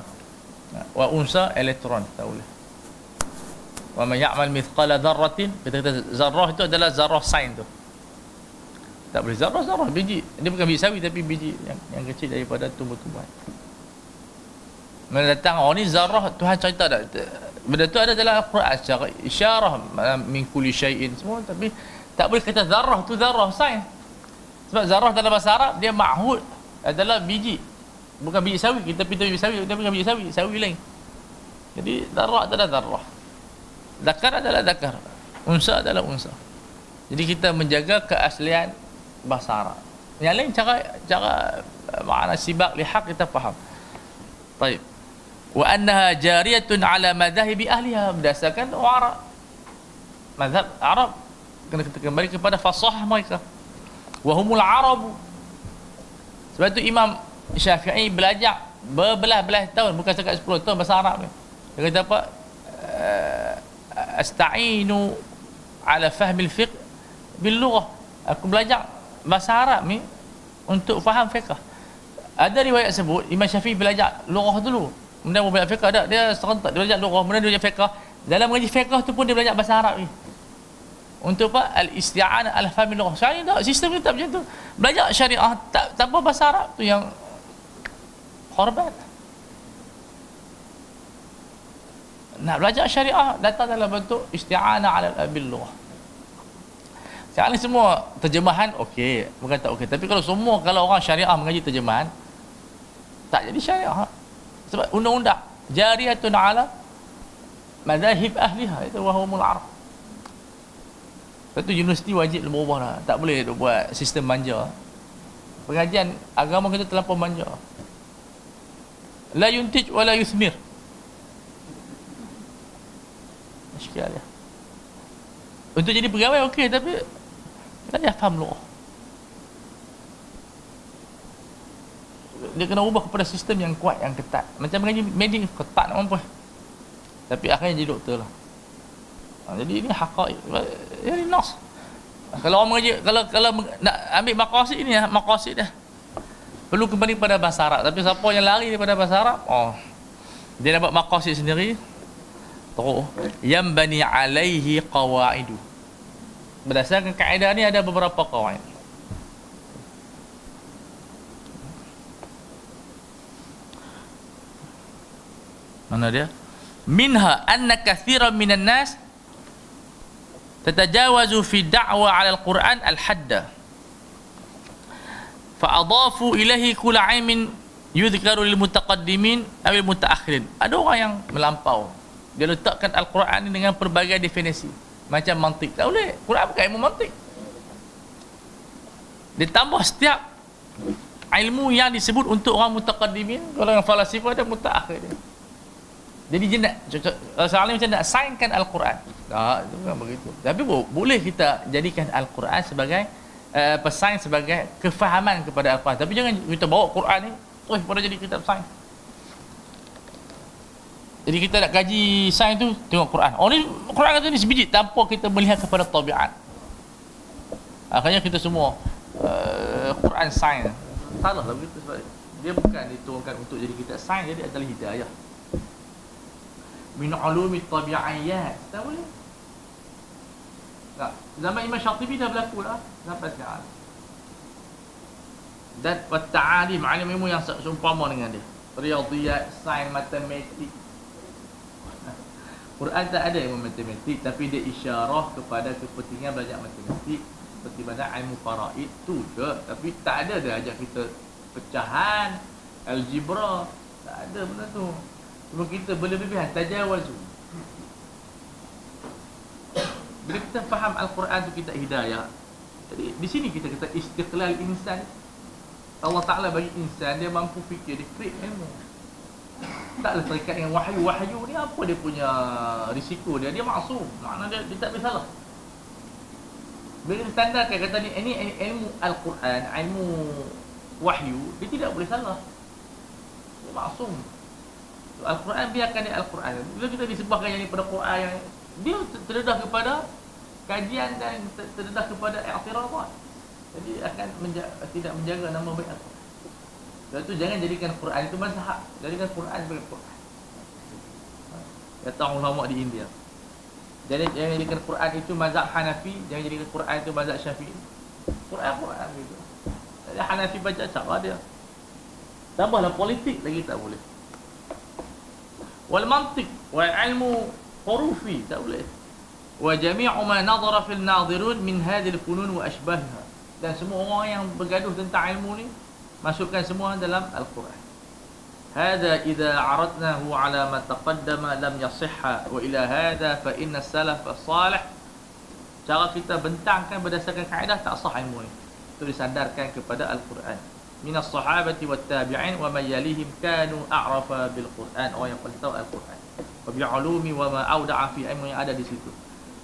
Wa unsa elektron tak boleh. Wa man ya'mal mithqala dzarratin kita kata zarrah itu adalah zarrah sain tu. Tak boleh zarrah zarrah biji. Dia bukan biji sawi tapi biji yang yang kecil daripada tumbuh-tumbuhan. Mana datang oh ni zarrah Tuhan cerita tak benda tu ada dalam Al-Quran secara isyarah min kulli syai'in semua. Tapi tak boleh kata zarrah tu zarrah sain sebab zarrah dalam bahasa Arab dia ma'hud adalah biji. Bukan biji sawi. Kita pintu biji sawi. Kita bukan biji sawi sawi lain. Jadi darah adalah darah. Zakar adalah zakar. Unsa adalah unsa. Jadi kita menjaga keaslian bahasa Arab. Yang lain cara cara makna sibak lihaq kita faham. Baik. Wa annaha jariyatun ala madhahibi ahliha. Berdasarkan Arab. Mazhab Arab. Kena kita kembali kepada fasahah mereka. Wa humul arabu sebab tu Imam Syafi'i belajar berbelah-belah tahun bukan setakat 10 tahun bahasa Arab ni. Dia kata apa? Uh, asta'inu ala fahmi al-fiqh bil lughah. Aku belajar bahasa Arab ni untuk faham fiqh. Ada riwayat sebut Imam Syafi'i belajar lughah dulu. Kemudian dia belajar fiqh ada dia serentak dia belajar lughah, kemudian dia belajar fiqh. Dalam mengaji fiqh tu pun dia belajar bahasa Arab ni untuk apa? Al-isti'anah ala fahmi lughah. Syariah tak sistem kita macam tu. Belajar syariah tak tanpa bahasa Arab tu yang korban nak belajar syariah datang dalam bentuk isti'anah ala al-bil lughah. Sekarang semua terjemahan okey. Bukan tak okey. Tapi kalau semua kalau orang syariah mengaji terjemahan tak jadi syariah. Sebab undang-undang jariatun ala madahib ahliha itu wahumul arab Lepas tu universiti wajib berubah lah. Tak boleh buat sistem manja. Pengajian agama kita terlampau manja. La yuntij wa la yuthmir. Sekian ya. Untuk jadi pegawai okey tapi tak payah faham lu. dia kena ubah kepada sistem yang kuat yang ketat macam mengaji medik ketat nak mampu tapi akhirnya jadi doktor lah ha, jadi ini haqa'iq ini nas. Kalau orang mengaji kalau kalau nak ambil maqasid ini ya maqasid dah perlu kembali pada bahasa Arab. Tapi siapa yang lari daripada bahasa Arab? Oh. Dia buat maqasid sendiri. Terus yang bani alaihi qawaidu. Berdasarkan kaedah ni ada beberapa kawaid. Mana dia? Minha anna kathiran minan nas tatajawazu fi da'wa 'ala al-Quran al-hadda fa'adafu ilahi kula 'ilmin yudhkaru lil mutaqaddimin aw lil mutaakhirin ada orang yang melampau. Dia letakkan al-Quran ini dengan pelbagai definisi. Macam mantik. Tak boleh. Quran bukan ilmu mantik. Ditambah setiap ilmu yang disebut untuk orang mutaqaddimin. Kalau yang falasifah ada mutaakhirin jadi dia nak Rasulullah macam nak signkan Al-Quran? Tak, itu bukan begitu. Tapi boleh kita jadikan Al-Quran sebagai uh, pesaing sebagai kefahaman kepada Al-Quran. Tapi jangan kita bawa Quran ni terus pada jadi kitab sains jadi kita nak kaji sains tu tengok Quran. Oh ni Quran kata ni sebiji tanpa kita melihat kepada tabiat. Akhirnya kita semua uh, Quran sains. Salah lah begitu sebab dia bukan diturunkan untuk jadi kitab sains jadi adalah hidayah min ulumi tabi'iyat. Tak boleh. Tak. zaman Imam Syatibi dah berlaku lah. Sampai sekarang. Dan ta'alim alim ilmu yang seumpama dengan dia. Riyadiyat sains matematik. Quran tak ada ilmu matematik. Tapi dia isyarah kepada kepentingan belajar matematik. Seperti mana ilmu faraid tu juga tapi tak ada dia ajak kita pecahan algebra. Tak ada benda tu Cuma kita berlebihan tajawazu. Bila kita faham Al-Quran tu kita hidayah. Jadi di sini kita kata istiqlal insan. Allah Taala bagi insan dia mampu fikir, dia create ilmu. Taklah terikat dengan wahyu. Wahyu ni apa dia punya risiko dia? Dia maksum. Makna dia, dia tak boleh salah. Bila kita standarkan kata ni, ini ilmu Al-Quran, ilmu wahyu, dia tidak boleh salah. Dia maksum. Al-Quran biarkan dia Al-Quran. Bila kita disebahkan yang pada Quran yang dia terdedah kepada kajian dan terdedah kepada i'tiradat. Jadi akan menja- tidak menjaga nama baik Al-Quran. Sebab itu jangan jadikan Quran itu mazhab. Jadikan Quran sebagai Quran. Kata ulama di India. Jadi jangan jadikan Quran itu mazhab Hanafi, jangan jadikan Quran itu mazhab Syafi'i. Quran Quran gitu. Jadi Hanafi baca cara dia. Tambahlah politik lagi tak boleh wal mantiq wa ilmu hurufi tak boleh. Wa jami'u ma nadhara fil nadhirun min hadhihi al funun wa ashbahha dan semua orang yang bergaduh tentang ilmu ni masukkan semua dalam al-Quran. Hadha idha aradnahu ala ma taqaddama lam yasihha wa ila hadha fa inna salaf salih. Cara kita bentangkan berdasarkan kaedah tak sah ilmu ni. Itu disandarkan kepada al-Quran min as-sahabati wat tabi'in wa may yalihim kanu a'rafa bil Qur'an. Yang paling tahu Al-Quran. Wa bi ulumi wa ma awda'a fi yang ada di situ.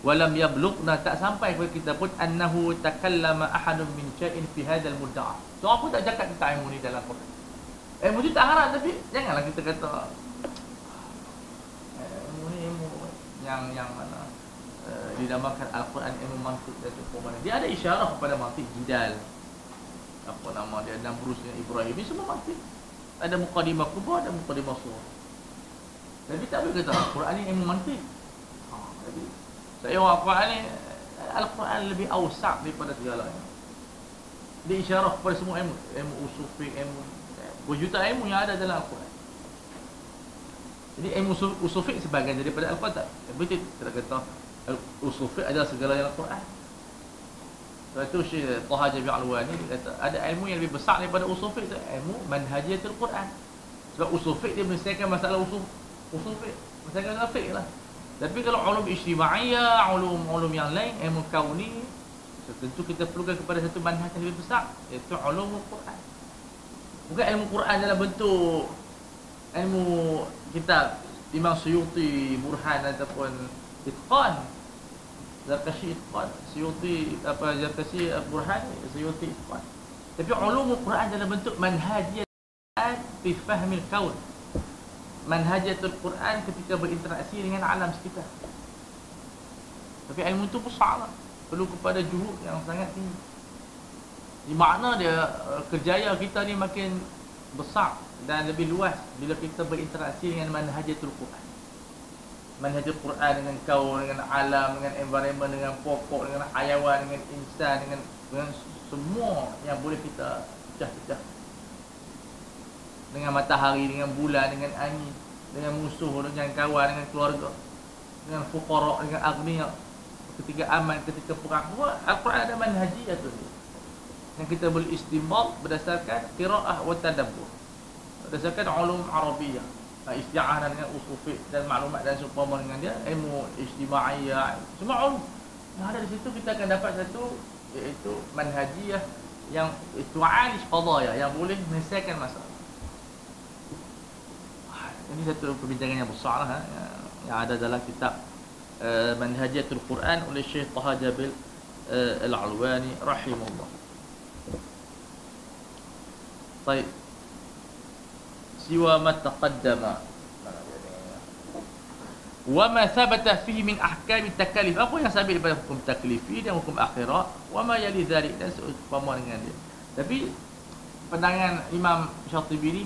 Walam yablughna tak sampai kepada kita pun annahu takallama ahadun min shay'in fi hadzal mudda'a. So aku tak cakap tentang ilmu ni dalam Quran? Ilmu ni tak haram tapi janganlah kita kata ilmu ni ilmu yang yang mana uh, dinamakan Al-Quran ilmu mantik dan dia ada isyarat kepada mantik jidal apa nama dia Namrusnya Ibrahim ni semua mati. Ada mukadimah kubur ada mukadimah surah. Jadi tak boleh kata Al-Quran ni ilmu mantik. Ha, jadi saya orang Al-Quran ni Al-Quran lebih awsak daripada segalanya dia isyarah kepada semua ilmu. Ilmu usul fiqh ilmu berjuta ilmu yang ada dalam Al-Quran. Jadi ilmu usul fiqh sebagian daripada Al-Quran tak? Betul tidak kata fiqh adalah segalanya Al-Quran sebab tu Syekh Taha Jabi Al-Wani kata ada ilmu yang lebih besar daripada usul fiqh ilmu manhajiyatul Quran. Sebab usul fiqh dia menyelesaikan masalah usul usul fiqh, menyelesaikan masalah fiqh lah. Tapi kalau ulum ijtimaiyah, ulum-ulum yang lain, ilmu kauni, tentu kita perlukan kepada satu manhaj yang lebih besar, iaitu ulum Quran. Bukan ilmu Quran dalam bentuk ilmu kitab Imam Suyuti, Burhan ataupun Itqan Zarkashi Itqan Suyuti apa Zarkashi Burhan Suyuti Itqan Tapi ulum Quran dalam bentuk manhajiyah fi fahmil kaun. Manhajatul Quran ketika berinteraksi dengan alam sekitar. Tapi ilmu itu besar lah perlu kepada juhud yang sangat tinggi. Di makna dia eh, kerjaya kita ni makin besar dan lebih luas bila kita berinteraksi dengan manhajatul Quran manhajatul Quran dengan kau dengan alam dengan environment dengan pokok dengan hayawan dengan insan dengan dengan semua yang boleh kita pecah-pecah dengan matahari, dengan bulan, dengan angin, dengan musuh, dengan kawan, dengan keluarga, dengan fuqara, dengan agniya, ketika aman, ketika perang. Semua Al-Quran ada manhajiyah tu. Yang kita boleh istimbal berdasarkan qiraah wa tadabbur. Berdasarkan ulum Arabiyah. Nah, isti'anah dengan usul dan maklumat dan seumpama dengan dia ilmu ijtimaiyah semua ulum yang ada di situ kita akan dapat satu iaitu manhajiyah yang tu'alish qadaya yang boleh menyelesaikan masalah ini satu perbincangan yang besar lah, ha, yang ada dalam kitab uh, Manhajatul Quran oleh Syekh Taha Jabil uh, Al-Alwani rahimahullah. Baik. Siwa ma taqaddama. Wa ma thabata fihi min ahkam takalif. Apa yang sabit daripada hukum taklifi dan hukum akhirat, wa ma yali dzalik dan seumpama dengan dia. Tapi pandangan Imam Syatibi ni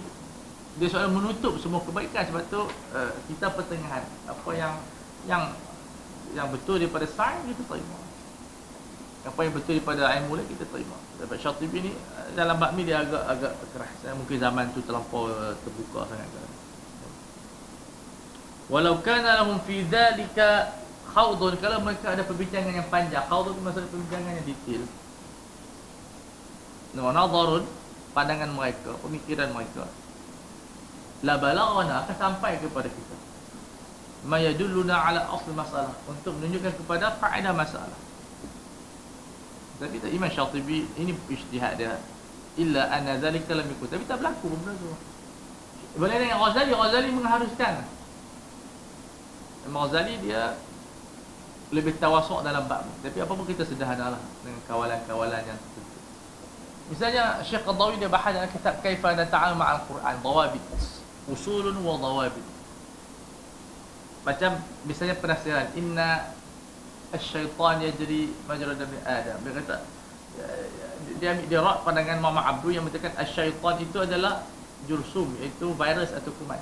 dia seolah menutup semua kebaikan sebab tu uh, kita pertengahan apa yang yang yang betul daripada sains kita terima apa yang betul daripada ilmu kita terima sebab Syatibi ni dalam bakmi dia agak agak eh, mungkin zaman tu terlampau uh, terbuka sangat kan. Walau kana lahum fi dhalika khawdun kalau mereka ada perbincangan yang panjang khawdun itu maksudnya perbincangan yang detail. No nazarun pandangan mereka pemikiran mereka. La balaghana akan sampai kepada kita. Ma yadulluna ala asl masalah untuk menunjukkan kepada faedah masalah tapi tak Imam Syatibi ini ijtihad dia. Illa anna zalika lam yakun. Tapi tak berlaku benda tu boleh dengan Ghazali. Ghazali mengharuskan. Ghazali dia lebih tawasuk dalam bab tapi apa pun kita sederhanalah dengan kawalan-kawalan yang tertentu. Misalnya Syekh Qadawi dia bahas dalam kitab Kaifa Nata'al Ma'al Quran Dawabit. Usulun wa dawabit. Macam misalnya penafsiran inna asyaitan yajri majra dami adam. Dia kata dia ambil dia rak pandangan Muhammad Abdul yang mengatakan asyaitan itu adalah jursum iaitu virus atau kuman.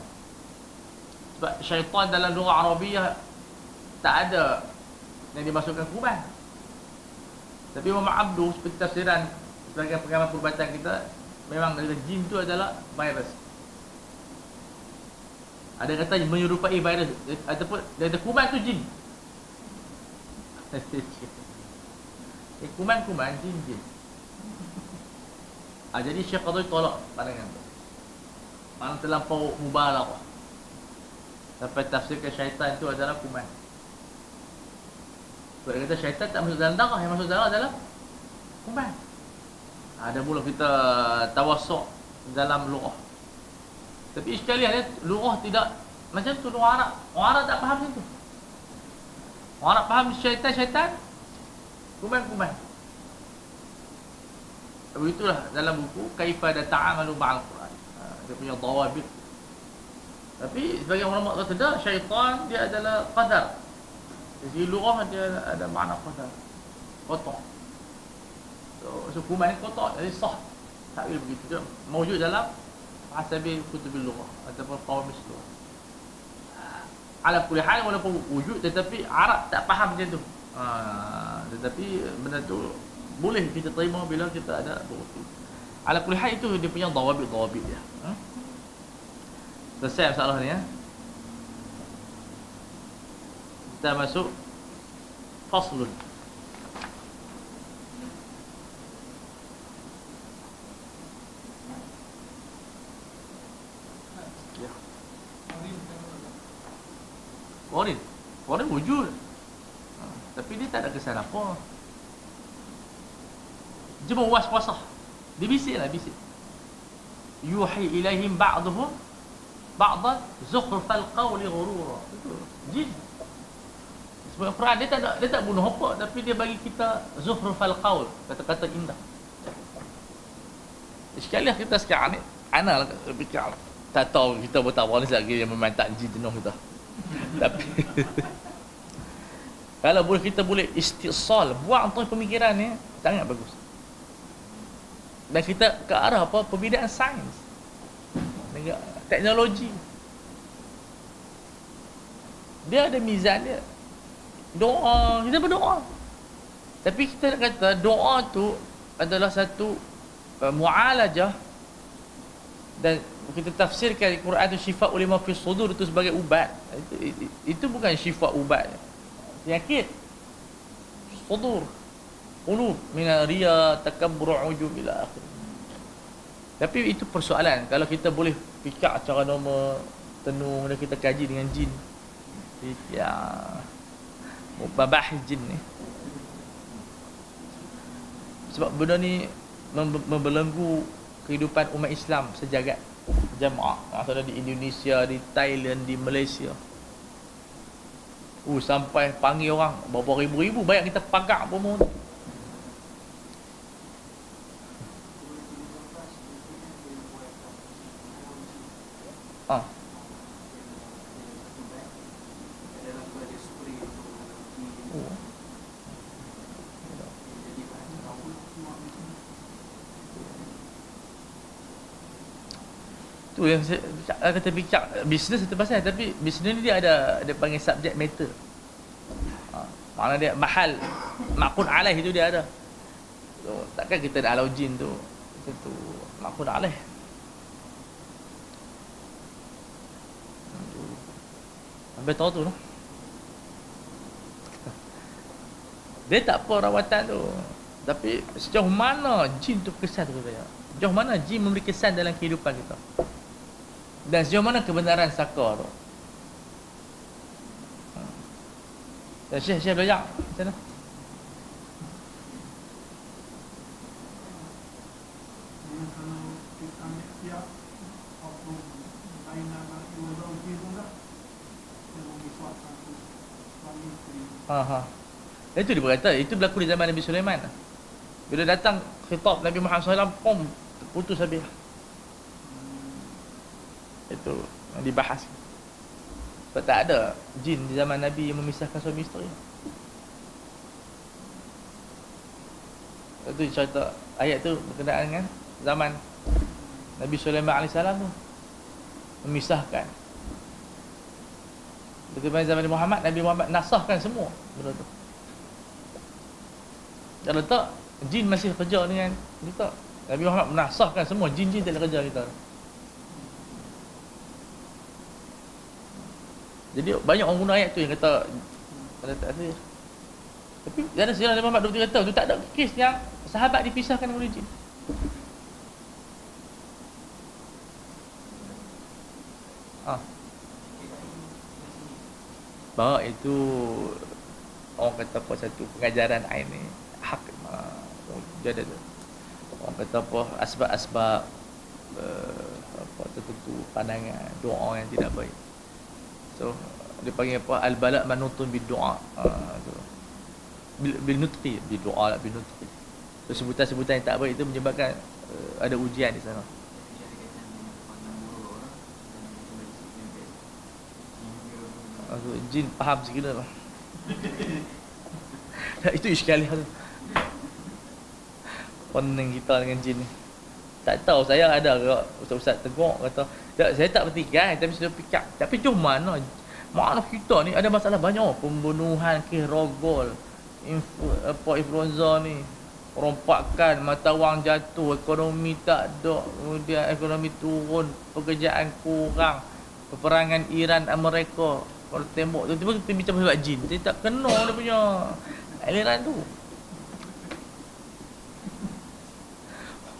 Sebab syaitan dalam luar Arabiah tak ada yang dimasukkan kuman. Tapi Muhammad Abdul seperti tafsiran sebagai pengamal perubatan kita memang jin itu adalah virus. Ada yang kata menyerupai virus ataupun dari kuman tu jin. Eh, kuman-kuman jin jin. Ah jadi Syekh Qadhi tolak pandangan tu. Mana terlampau mubarak. Sampai tafsirkan syaitan itu adalah kuman. Sebab kata syaitan tak masuk dalam darah, yang masuk dalam adalah kuman. Ada pula kita tawasuk dalam luah. Tapi sekali ada lughah tidak macam tu orang Arab. Orang Arab tak faham macam tu. Orang Arab faham syaitan-syaitan kuman-kuman. Begitulah dalam buku Kaifa da ta'amalu ma'al Quran. Ha, dia punya dawabit. Tapi sebagai orang ulama kata dah syaitan dia adalah qadar. Jadi lughah dia ada makna qadar. Kotor. So, so kuman kotor jadi sah. Tak boleh begitu. Dia mewujud dalam hasabi kutubil lughah ataupun qawamis lughah ala kulli hal walaupun wujud tetapi Arab tak faham macam tu. Ha, tetapi benda tu boleh kita terima bila kita ada bukti ala kulli hal itu dia punya dawabit dawabit dia. Ha? selesai masalah ni ya. Kita masuk faslun Qarin Qarin wujud. Ha, Tapi dia tak ada kesan apa. Cuma was puasa. Dia bisik lah bisik. Yuhi ilaihim ba'duhum Ba'dan Zukhrfal qawli ghurura. Jin. Sebab Quran dia tak, ada, dia tak bunuh apa Tapi dia bagi kita Zukhrfal qawl Kata-kata indah. Sekali lah kita sekarang ni Ana lah fikir tak tahu kita tak boleh lagi yang memantak jin jenuh kita. Tapi kalau boleh kita boleh istisal buang tu pemikiran ni sangat bagus. Dan kita ke arah apa? Pembinaan sains. Teknologi. Dia ada mizan dia. Doa, kita berdoa. Tapi kita nak kata doa tu adalah satu uh, mu'alajah dan kita tafsirkan Quran itu syifa ulama fi sudur itu sebagai ubat. Itu, itu, bukan syifa ubat. Penyakit. Sudur. Qulub. Min riya takabbur ujub ila akhir tapi itu persoalan. Kalau kita boleh fikir cara normal tenung dan kita kaji dengan jin. Ya. Mubabah jin ni. Sebab benda ni membelenggu kehidupan umat Islam sejagat jamaah maksudnya di Indonesia di Thailand di Malaysia. Uh sampai panggil orang berapa ribu-ribu banyak kita pagak pun ah tu yang saya kata bincang bisnes itu pasal tapi bisnes ni dia ada dia panggil subject matter. Ha, mana dia mahal. Makun alaih itu dia ada. So, takkan kita nak alau jin tu itu makun alaih. Sampai tahu tu no? Dia tak apa rawatan tu. Tapi sejauh mana jin tu kesan tu Sejauh mana jin memberi kesan dalam kehidupan kita dan sejauh mana kebenaran saka tu? Dan Syekh Syekh belajar. Macam mana? Ha ha. Itu dia berkata, itu berlaku di zaman Nabi Sulaiman. Bila datang khitab Nabi Muhammad SAW, pom, putus habis itu. Dibahas. Sebab tak ada jin di zaman Nabi yang memisahkan suami isteri. Itu cerita ayat tu berkenaan dengan zaman Nabi Sulaiman AS tu. Memisahkan. Bagaimana zaman Muhammad Nabi Muhammad nasahkan semua benda tu. Dan letak jin masih kerja dengan kita. Nabi Muhammad menasahkan semua jin-jin tak kerja kita Jadi banyak orang guna ayat tu yang kata ada takdir. Tapi dalam sejarah Muhammad 23 tahun tu tak ada kes yang sahabat dipisahkan oleh jin. Ah. Bahawa itu orang kata apa satu pengajaran air ni hak tu. Orang kata apa asbab-asbab uh, apa tertentu pandangan doa yang tidak baik. So dia panggil apa al bala manutun bid doa. Uh, bil, bil nutqi bi doa lah bil nutqi. So sebutan-sebutan yang tak baik itu menyebabkan uh, ada ujian di sana. Aku jin faham sikit lah. itu iskali hal. Pening kita dengan jin ni. Tak tahu saya ada ke ustaz-ustaz tegur kata tak, saya tak bertikai tapi sudah fikir. Tapi cuma mana mana kita ni ada masalah banyak. Pembunuhan ke rogol info, influenza ni. Rompakan mata wang jatuh ekonomi tak ada kemudian ekonomi turun pekerjaan kurang. Peperangan Iran Amerika. Kalau tembok tu tiba-tiba kita bincang pasal jin dia tak kena dia punya aliran tu.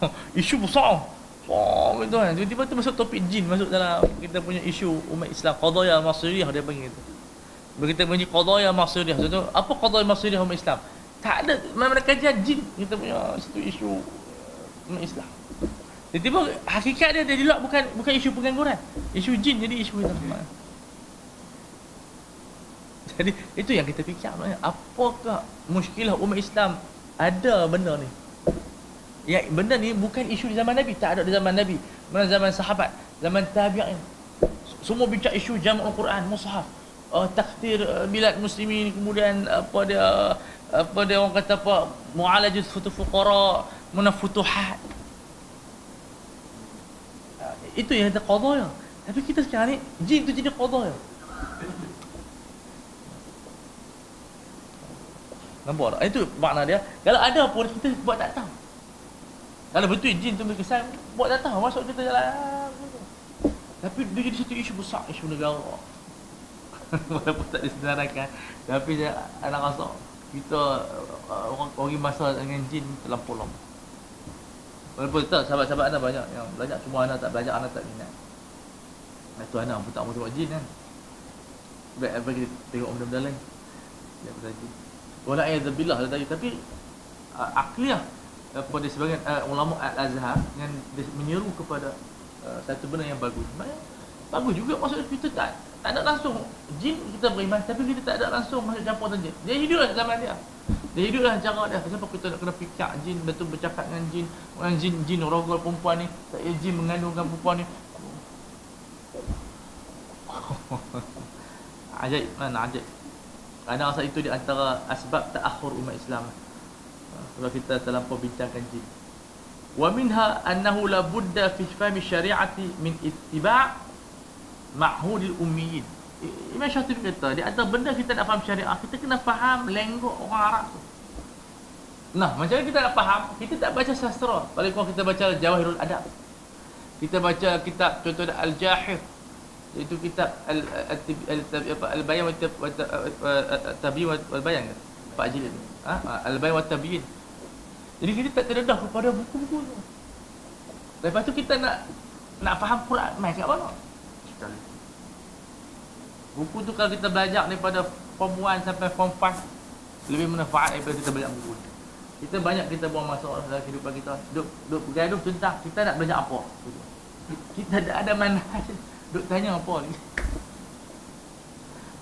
Isu besar Oh, gitu kan. Tiba-tiba tu masuk topik jin masuk dalam kita punya isu umat Islam qadaya masiriyah dia panggil tu. Bila kita punya qadaya masiriyah tu apa qadaya masiriyah umat Islam? Tak ada mana kajian jin kita punya satu isu umat Islam. Tiba-tiba hakikat dia dia luar bukan bukan isu pengangguran. Isu jin jadi isu kita semua. Jadi itu yang kita fikir apakah muskilah umat Islam ada benda ni Ya, benda ni bukan isu di zaman Nabi, tak ada di zaman Nabi. Mana zaman sahabat, zaman tabi'in. Semua bincang isu jamak Al-Quran, mushaf, uh, takdir uh, bilad muslimin, kemudian apa dia apa dia orang kata apa mu'alajat futu fuqara, mana futuhat. Uh, itu yang ada qadha ya. Tapi kita sekarang ni jin tu jadi qadha ya. Nampak tak? Itu makna dia. Kalau ada pun kita buat tak tahu. Kalau betul jin tu berkesan, buat tahu masuk kita jalan. Tapi dia jadi satu isu besar, isu negara. Walaupun tak disedarakan. Tapi dia anak rasa kita uh, orang orang masa dengan jin terlampau lama. Walaupun tak sahabat-sahabat anak banyak yang belajar cuma anak tak belajar anak tak minat. Itu anak pun tak mau tengok jin kan. Baik apa kita tengok benda-benda lain. Ya berarti. Wala ayadzubillah tadi tapi akliah kepada sebagian uh, ulama Al-Azhar yang menyeru kepada uh, satu benda yang bagus. Bagus juga maksudnya kita tak tak ada langsung jin kita beriman tapi kita tak ada langsung masuk campur dengan jin. Dia hiduplah zaman dia. Dia hiduplah cara dia. Kenapa kita nak kena fikir jin betul bercakap dengan jin, orang jin jin rogol perempuan ni, tak ya jin mengandungkan perempuan ni. ajaib mana ajaib. Asal itu di antara asbab ta'akhur umat Islam kalau kita terlampau bincangkan jin wa minha annahu la budda fi fahmi syari'ati min ittiba' ma'hudil ummiyin Imam Syatibi kata dia ada benda kita nak faham syariah kita kena faham lenggok orang Arab tu Nah, macam mana kita nak faham? Kita tak baca sastra. Paling kurang kita baca Jawahirul Adab. Kita baca kitab contoh Al-Jahir. Itu kitab Al-Bayan wa Bayan. Pak Jilid. Al-Bayan wa Tabiyin. Jadi kita tak terdedah kepada buku-buku tu. Lepas tu kita nak nak faham Quran mai kat mana? Sekali. Buku tu kalau kita belajar daripada form 1 sampai form 5 lebih manfaat daripada kita belajar buku. Kita banyak kita buang masa dalam kehidupan kita. Duk duk bergaduh tentang kita nak belajar apa. Kita tak ada mana. Duk tanya apa ni.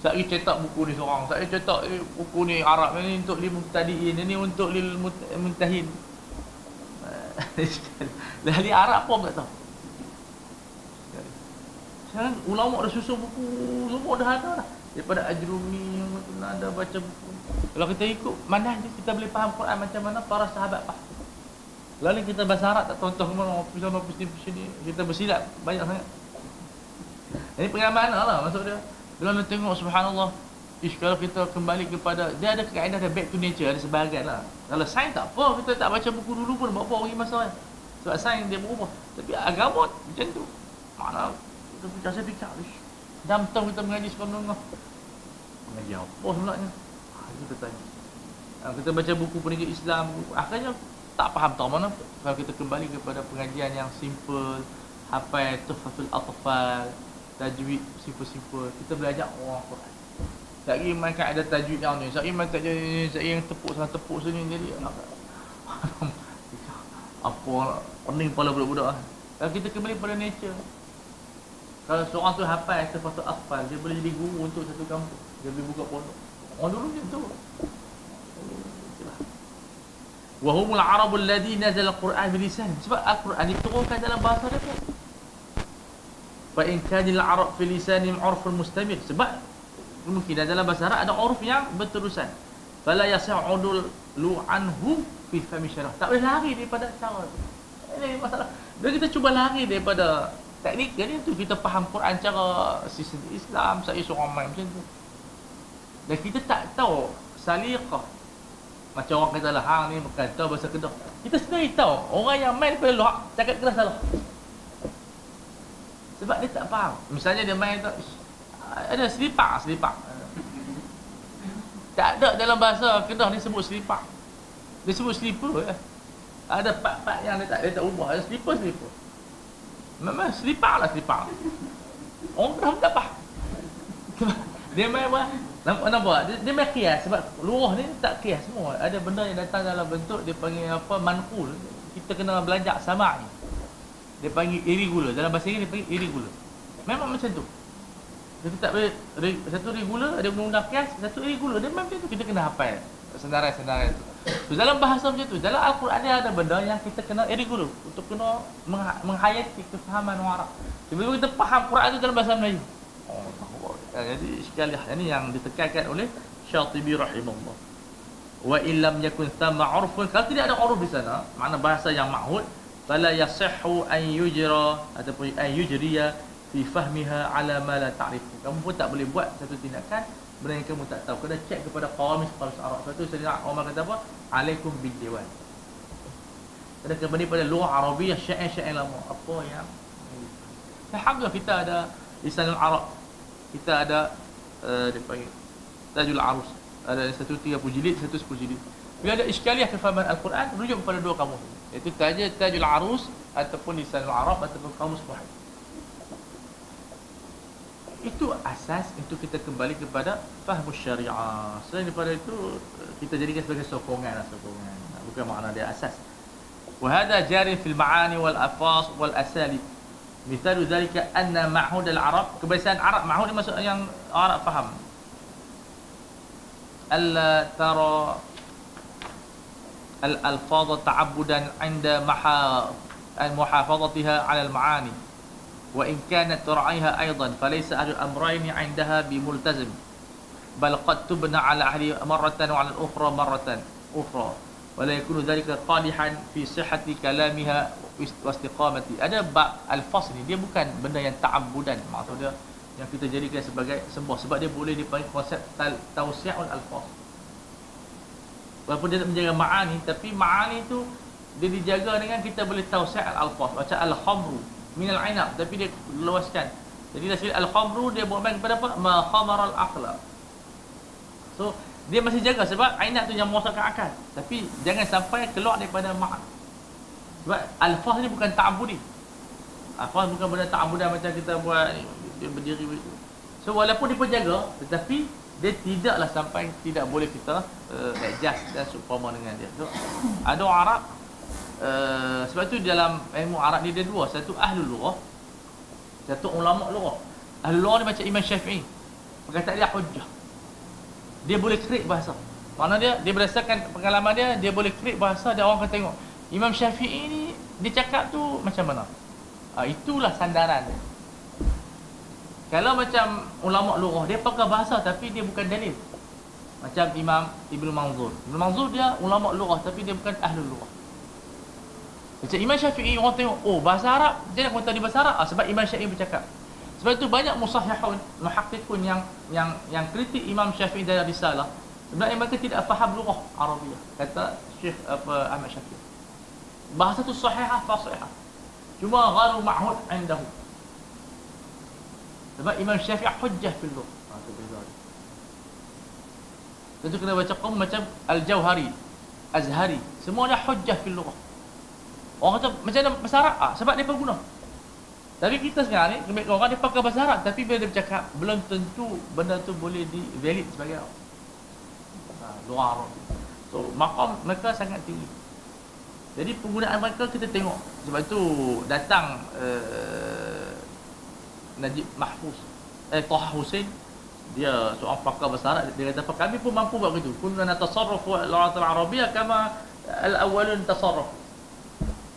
Saya cetak buku ni seorang. Saya cetak eh, buku ni Arab ni untuk lil mubtadiin, ini untuk lil muntahin. Lah ni Arab pun tak tahu. Sekarang ulama dah susun buku semua dah ada dah. Daripada Ajrumi yang ada baca buku. Kalau kita ikut mana kita boleh faham Quran macam mana para sahabat faham. Lalu kita bahasa Arab tak tahu-tahu ke mana ofis ni kita bersilap banyak sangat. Ini pengalaman lah maksud dia. Kalau nak tengok subhanallah Ish, kalau kita kembali kepada Dia ada kaedah dia back to nature Ada sebahagian lah. Kalau sains tak apa Kita tak baca buku dulu pun Buat apa orang masa kan Sebab sains dia berubah. Tapi agama macam tu. Mana Kita fikir saya fikir Dalam tahun kita mengaji sekolah tengah Mengaji apa sebenarnya? Ha, Kita tanya. Ha, Kita baca buku peningkat Islam Akhirnya tak faham tahu mana. Kalau kita kembali kepada pengajian yang simple Hafal Tufatul Atfal tajwid simple-simple. Kita belajar orang Quran. Tak pergi mainkan ada tajwid yang ni. Saya main tajwid saya yang tepuk sana tepuk sini. Jadi apa pening kepala budak-budak kalau kita kembali pada nature. Kalau seorang tu hafal sepatut hafal dia boleh jadi guru untuk satu kampung. Dia boleh buka pondok. Orang dulu macam tu. Wahumul Arabul ladzi nazal al-Quran bilisan sebab al-Quran diturunkan dalam bahasa dia fa in kanil arab fi lisanim urfun mustamir sebab mungkin dalam bahasa Arab ada uruf yang berterusan. Fala yas'udul lu anhu fi fahmi syarah. Tak boleh lari daripada cara ini masalah. Bila kita cuba lari daripada teknik jadi tu kita faham Quran cara sistem Islam saya seorang main macam tu. Dan kita tak tahu saliqah macam orang kata lah hang ni bukan tahu bahasa kedah. Kita sebenarnya tahu. Orang yang main pada luar cakap kedah salah sebab dia tak faham. Misalnya dia main tak ada selipak, selipak. Tak ada dalam bahasa Kedah dia sebut selipak. Dia sebut slipper ya. Ada part-part yang dia tak dia tak ubah. Ada slipper slipper. Memang selipak lah selipak. Orang Kedah tak faham. dia main apa? Nampak, nampak? Dia, dia main kias sebab luar ni tak kias semua. Ada benda yang datang dalam bentuk dia panggil apa manqul. Kita kena belajar sama ni dia panggil irregular. Dalam bahasa Inggeris dia panggil irregular. Memang macam tu. Kita tak boleh satu regular ada undang-undang kias satu irregular. Dia memang macam tu. Kita kena hafal. Senarai-senarai tu. So, dalam bahasa macam tu, dalam Al-Quran dia ada benda yang kita kena dulu untuk kena menghayati kefahaman orang. Tiba-tiba kita faham Quran itu dalam bahasa Melayu. Oh, jadi sekali ini yang ditekankan oleh Syatibi rahimahullah. Wa illam yakun thamma 'urfun. Kalau tidak ada 'uruf di sana, makna bahasa yang ma'hud, fala yasihhu an yujra ataupun an yujriya fi fahmiha ala ma la ta'rifu. Kamu pun tak boleh buat satu tindakan benda yang kamu tak tahu. Kena cek kepada qawamis qawamis Arab. Sebab tu saya Umar kata apa? Alaikum bil diwan. Kena kembali pada luar Arabiah syair-syair lama. Apa yang Alhamdulillah kita ada lisan Arab. Kita ada uh, dia panggil Tajul Arus. Ada satu tiga jilid, satu sepuluh jilid. Bila ada iskaliah kefahaman Al-Quran, rujuk kepada dua kamus. Iaitu Tajul Arus ataupun lisan Arab ataupun kamus Wahid itu asas untuk kita kembali kepada fahmu syariah selain daripada itu kita jadikan sebagai sokongan lah sokongan bukan makna dia asas وهذا جار في المعاني والألفاظ والأساليب مثال ذلك أن معهود العرب kebiasaan Arab معهود maksud yang Arab faham ألا ترى al-alfaz ta'abbudan 'inda al-muhafazatiha 'ala al-ma'ani wa in kanat tura'iha aydan falaysa ahli al-amrayn 'indaha bimultazim. Bal qad tubna 'ala ahli marratan wa 'ala al-ukhra marratan ukhra. Wa la yakunu dhalika qadihan fi sihhati kalamiha wa istiqamati. Ada bab al-fas ni dia bukan benda yang ta'abbudan. Maksud dia yang kita jadikan sebagai sembah. Sebab dia boleh dipanggil konsep tausiyul al-fas walaupun dia tak menjaga ma'ani tapi ma'ani tu dia dijaga dengan kita boleh tausi'ul alfaz macam al-khamru minal ainab tapi dia luaskan. Jadi dah sekali al-khamru dia buat main kepada apa? Ma khamara al-aqla so dia masih jaga sebab ainab tu yang merosakkan akal. Tapi jangan sampai keluar daripada ma'an sebab al-fah ni bukan ta'budi. Al-fah bukan benda ta'budan macam kita buat dia berdiri begitu. So walaupun dia penjaga tetapi dia tidaklah sampai tidak boleh kita uh, adjust dan supama dengan dia. So ada orang Arab Eh, sebab tu dalam ilmu Arab ni dia dua. Satu ahlul lughah. Satu ulama lughah. Ahlul lughah ni macam Imam Syafi'i. Perkataan dia hujjah. Dia boleh krik bahasa. Mana dia dia berdasarkan pengalaman dia dia boleh krik bahasa dia orang akan tengok. Imam Syafi'i ni dia cakap tu macam mana? Ha, itulah sandaran dia kalau macam ulama lughah dia pakai bahasa tapi dia bukan dalil macam Imam Ibnu Manzur Ibnu Manzur dia ulama lughah tapi dia bukan ahlul lughah macam Imam Syafi'i orang tengok, oh bahasa Arab, dia nak komentar di bahasa Arab ah, sebab Imam Syafi'i bercakap. Sebab itu banyak musahihun, muhakkikun yang yang yang kritik Imam Syafi'i dalam risalah. Sebenarnya mereka tidak faham lughah Arabiah. Kata Syekh apa Ahmad Syafi'i. Bahasa tu sahihah fasihah. Cuma gharu ma'hud indahu. Sebab Imam Syafi'i hujjah fil lughah. Ha, Tentu kena baca qom macam Al-Jauhari, Azhari. Semuanya hujjah fil lughah. Orang kata macam mana bahasa Arab? Ah, sebab dia guna. Tapi kita sekarang ni, kebanyakan orang dia pakai bahasa Arab tapi bila dia bercakap, belum tentu benda tu boleh di valid sebagai. Ha, luar. So, makam mereka sangat tinggi. Jadi penggunaan mereka kita tengok. Sebab tu datang uh, Najib Mahfuz. Eh, Toha Hussein. Dia seorang pakar Arab. Dia kata, kami pun mampu buat begitu. Kunna natasarrafu al-Arabiya kama al-awwalun tasarrafu.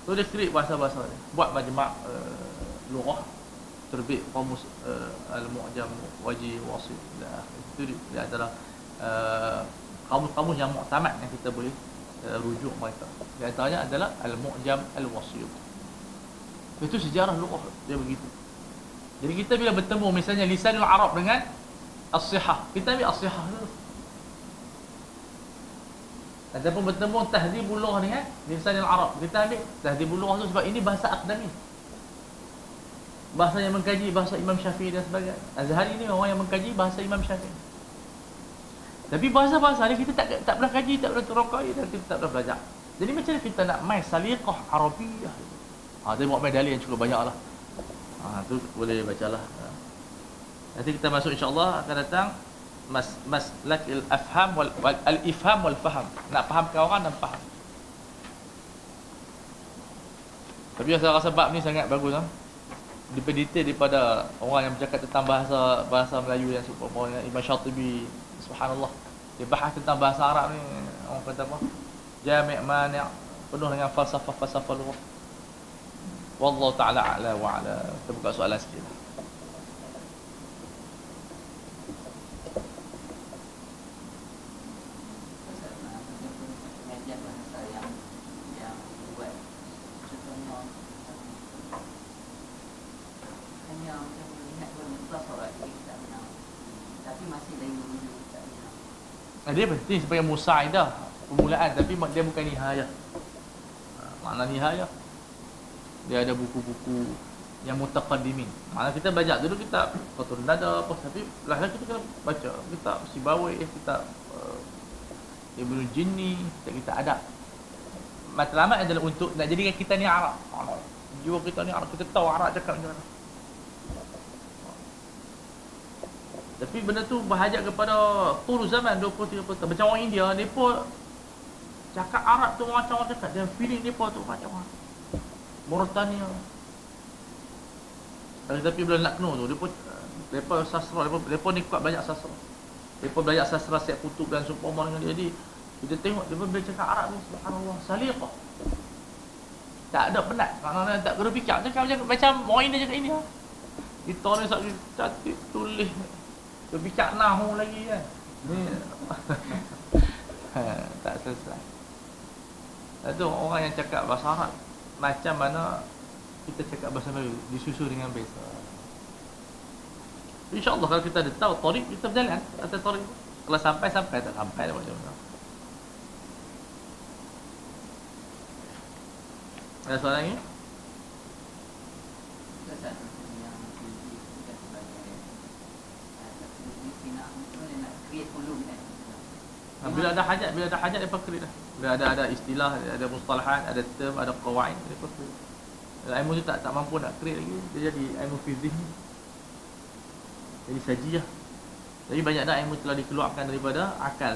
So dia create bahasa-bahasa dia. Buat majma' uh, lughah terbit kamus uh, al-mu'jam wajib wasit dah itu dia, dia adalah uh, kamus-kamus yang muktamad yang kita boleh uh, rujuk mereka. Di antaranya adalah al-mu'jam al-wasit. Itu sejarah lughah dia begitu. Jadi kita bila bertemu misalnya lisanul Arab dengan as-sihah, kita ambil as-sihah dulu. Ataupun bertemu tahdibul lughah dengan lisan al-arab kita ambil tahdibul lughah tu sebab ini bahasa akademik bahasa yang mengkaji bahasa Imam Syafi'i dan sebagainya. Azhari ini orang yang mengkaji bahasa Imam Syafi'i. Tapi bahasa-bahasa ni kita tak tak pernah kaji tak pernah terokai dan kita tak pernah belajar. Jadi macam mana kita nak main saliqah arabiah ha dia buat main dalil yang cukup banyak lah ha tu boleh bacalah. Ha. nanti kita masuk insya-Allah akan datang mas maslak al afham wal, wal al ifham wal faham. Nak fahamkan orang dan faham. Tapi saya rasa bab ni sangat bagus kan lebih detail daripada orang yang bercakap tentang bahasa bahasa Melayu yang super Imam Syatibi subhanallah. Dia bahas tentang bahasa Arab ni orang kata apa? Jami' mani' penuh dengan falsafah-falsafah luar wallahu taala ala wa ala kita buka soalan sikit lah. Dia penting sebagai musaidah permulaan tapi dia bukan nihayah. Ha, makna nihayah dia ada buku-buku yang mutaqaddimin. Mana kita belajar dulu kita kotor nada apa tapi lah kita kena baca kita si bawa kita uh, Ibnu Jinni kita, kita ada matlamat adalah untuk nak jadikan kita ni Arab. Jiwa kita ni Arab kita tahu Arab cakap macam mana. Tapi benda tu berhajat kepada tur zaman 20 30 tahun. Macam orang India, depa cakap Arab tu macam orang cakap dan feeling depa tu macam mana. Mauritania. Tapi, tapi bila nak kena tu, depa depa sastra, depa depa ni kuat banyak sastra. Depa belajar sastra siap kutub dan seumpama dengan dia. Jadi kita tengok depa bila cakap Arab ni subhanallah saliqah. Tak ada penat. Maknanya tak kena fikir. Cakap macam macam orang India cakap ini. Ha? Kita ni sakit cantik tulis Berbicara nahu lagi kan Ni ha, Tak selesai Itu orang yang cakap bahasa Arab Macam mana Kita cakap bahasa Melayu? Disusul dengan bahasa InsyaAllah kalau kita ada tahu Torik kita berjalan Atas torik Kalau sampai-sampai Tak sampai macam mana Ada soalan lagi? Ha, bila ada hajat, bila ada hajat dia create dah. Bila ada ada istilah, ada mustalahat, ada term, ada qawaid, dia create. Kalau ilmu tu tak tak mampu nak create lagi, dia jadi ilmu fizik. Jadi sajiah. Jadi banyak dah ilmu telah dikeluarkan daripada akal.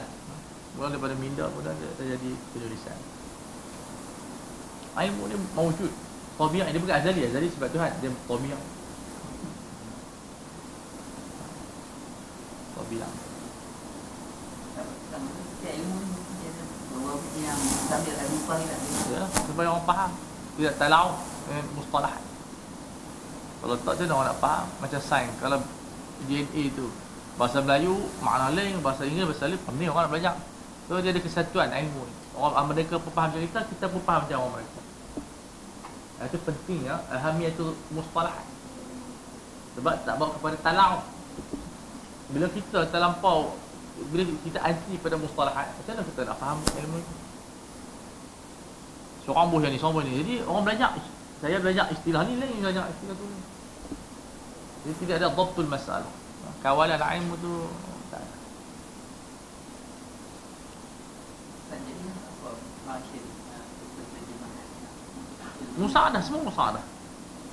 Mula daripada minda pun dah terjadi penulisan. Ilmu ni mawujud. Tabiat dia bukan azali, azali sebab Tuhan dia tabiat. Tabiat ya, supaya orang faham. Tidak talau eh, mustalah. Kalau tak macam orang nak faham? Macam sains. Kalau DNA tu bahasa Melayu makna lain bahasa Inggeris bahasa lain pening orang nak belajar. So dia ada kesatuan ilmu ni. Orang mereka pun faham macam kita kita pun faham macam orang mereka. Itu penting ya. Tu mustalah. Sebab tak bawa kepada talau. Bila kita terlampau bila kita anti pada mustalahat macam mana kita nak faham ilmu itu seorang buh yang ni seorang ni. Jadi orang belajar saya belajar istilah ni lain belajar istilah tu. Jadi tidak ada dhabtul masalah. Kawalan ilmu tu tak ada. Musadah semua musadah.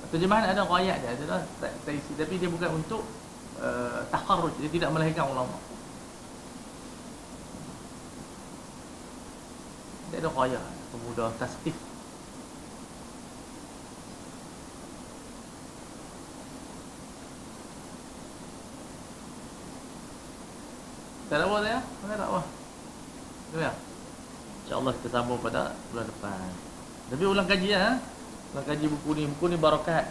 Terjemahan ada gayat dia, ada tak, tak isi. Tapi dia bukan untuk uh, takharruj, dia tidak melahirkan ulama. Dia ada raya Pemuda tastif Tak ada apa ya? Tak ada apa Ya. InsyaAllah kita sambung pada bulan depan. Tapi ulang kaji ya Ulang kaji buku ni. Buku ni barakat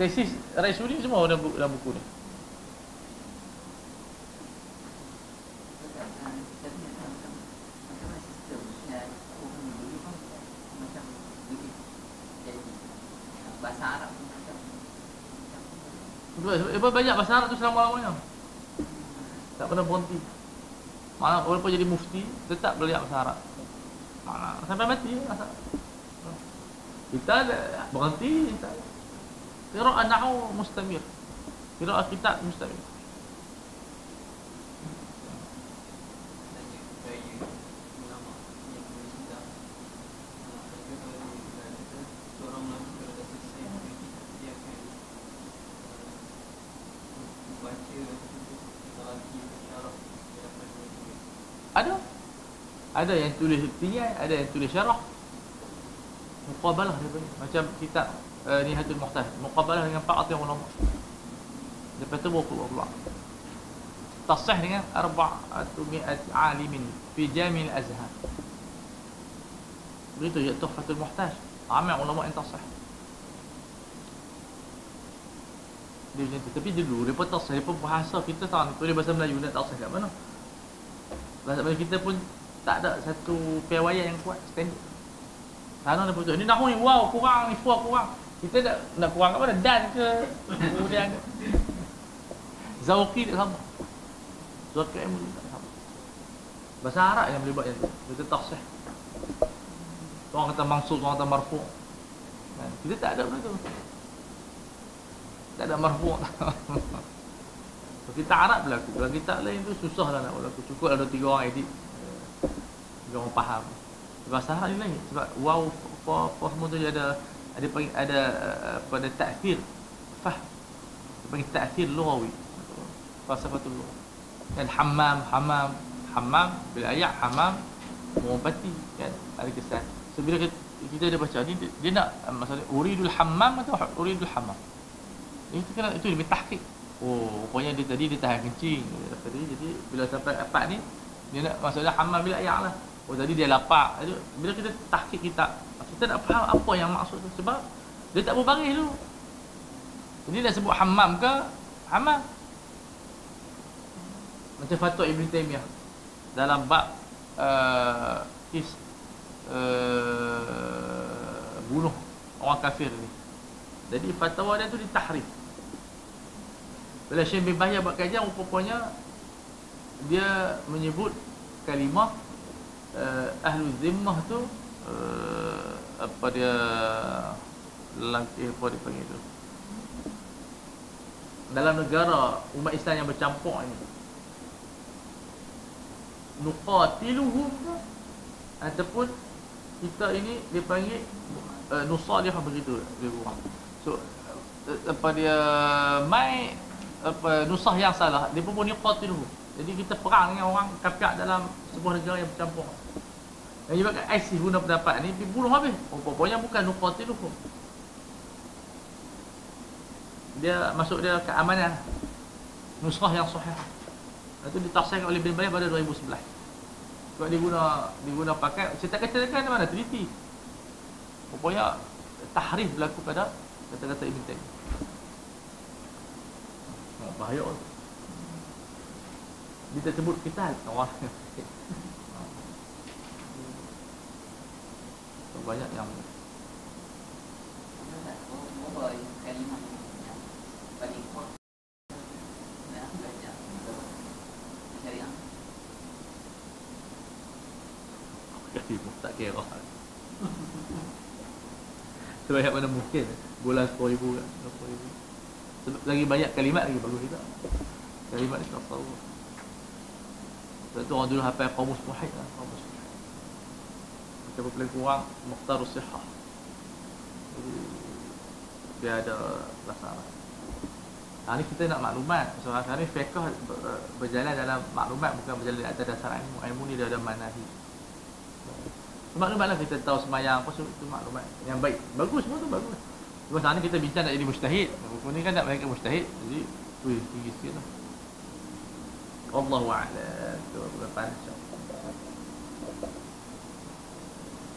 Tesis Raisuli semua dalam buku, dalam buku ni Sebab banyak bahasa Arab tu selama-lamanya Tak pernah berhenti. Mana walaupun jadi mufti Tetap belajar bahasa Arab. Mana sampai mati bahasa Kita ada berhenti Kira anahu mustamir. Kira kitab mustamir Ada yang tulis tinggal Ada yang tulis syarah. Muqabalah dia punya Macam kitab uh, Nihatul Muhtaj. Muqabalah dengan Pak Atim Ulama. Lepas tu keluar keluar tasih dengan arba'atu mi'at alimin fi jamil azhar. Begitu ya tuhfatul muhtaj. Ramai ulama yang tasih. Dia macam tu. Tapi dulu dia pun tasih. Dia pun bahasa kita tahu tulis bahasa Melayu. Nak tasih kat mana? Bahasa Melayu kita pun tak ada satu piawaian yang kuat standard. Sana dia putus. Ni nahu ni wow kurang ni fuah kurang. Kita nak nak kurang kat mana dan ke? Kemudian Zawqi tak sama. Zawqi ilmu tak sama. Bahasa Arab yang boleh buat yang tu. Kita tasih Orang kata mangsud, orang kata marfu. Kan? Kita tak ada benda tu. Tak ada marfu. Kita Arab berlaku. Kalau kita lain tu susah lah nak berlaku. Cukup ada tiga orang edit Tiga orang faham. Bahasa Arab ni lain. Sebab wow Apa, apa semua tu dia ada ada panggil ada uh, pada ta'thir fah panggil ta'thir lughawi. Falsafatul lughah dan hammam hammam hammam bila ayat hammam mengobati kan? Ada kesan so bila kita, kita ada baca ni dia, dia nak maksudnya uridul hammam atau uridul hammam? Itu kena itu lebih tahqiq. Oh rupanya dia tadi dia tahan kencing tadi jadi bila sampai empat ni dia nak maksudnya hammam bila ayat lah oh tadi dia lapar. Bila kita tahqiq kita kita nak faham apa yang maksud tu. Sebab dia tak berbaris tu jadi dia sebut hammam ke? Hammam. Macam Fatul Ibn Taymiyah. Dalam bab uh, is uh, bunuh orang kafir ni. Jadi fatwa dia tu ditahrif bila Syekh bin Bahya buat kajian rupanya dia menyebut kalimah uh, ahlu zimmah tu uh, apa dia langkah apa dia panggil tu? Dalam negara umat Islam yang bercampur ini nuqatiluhum ataupun kita ini dipanggil uh, nusalihah begitu dia buat so apa dia mai apa nusah yang salah dia pun nuqatiluhum jadi kita perang dengan orang kafir dalam sebuah negara yang bercampur. Yang menyebabkan ISIS guna pendapat ni pergi bunuh habis. Pokoknya bukan nuqatiluhum dia masuk dia keamanan nusrah yang sahih. Itu ditafsirkan oleh Ibn Bayyah pada 2011 sebab dia guna dia guna pakai cerita-cerita mana teliti. Rupanya tahrif berlaku pada kata-kata Ibn Taymiyah. Oh, bahaya dia tersebut kita orang banyak yang tak kira. Sebanyak mana mungkin. Bulan 10 ribu kan 10 ribu. Lagi banyak kalimat lagi bagus juga. Kalimat ni tak tahu Sebab tu orang dulu hafal Qamus Muhaid lah Qamus Muhaid Macam paling kurang Muqtarus Sihah Dia ada Laksana Ha, ni kita nak maklumat So sekarang ni fiqah berjalan dalam maklumat Bukan berjalan di atas dasar ilmu Ilmu ni dia ada manahi Maklumatlah kita tahu semayang apa semua itu maklumat yang baik. Bagus semua tu bagus. Sekarang ni kita bincang nak jadi mustahid. Hukum ni kan nak mereka mustahid. Jadi, wih, tinggi sikit lah. والله أعلم.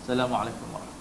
السلام عليكم ورحمة الله.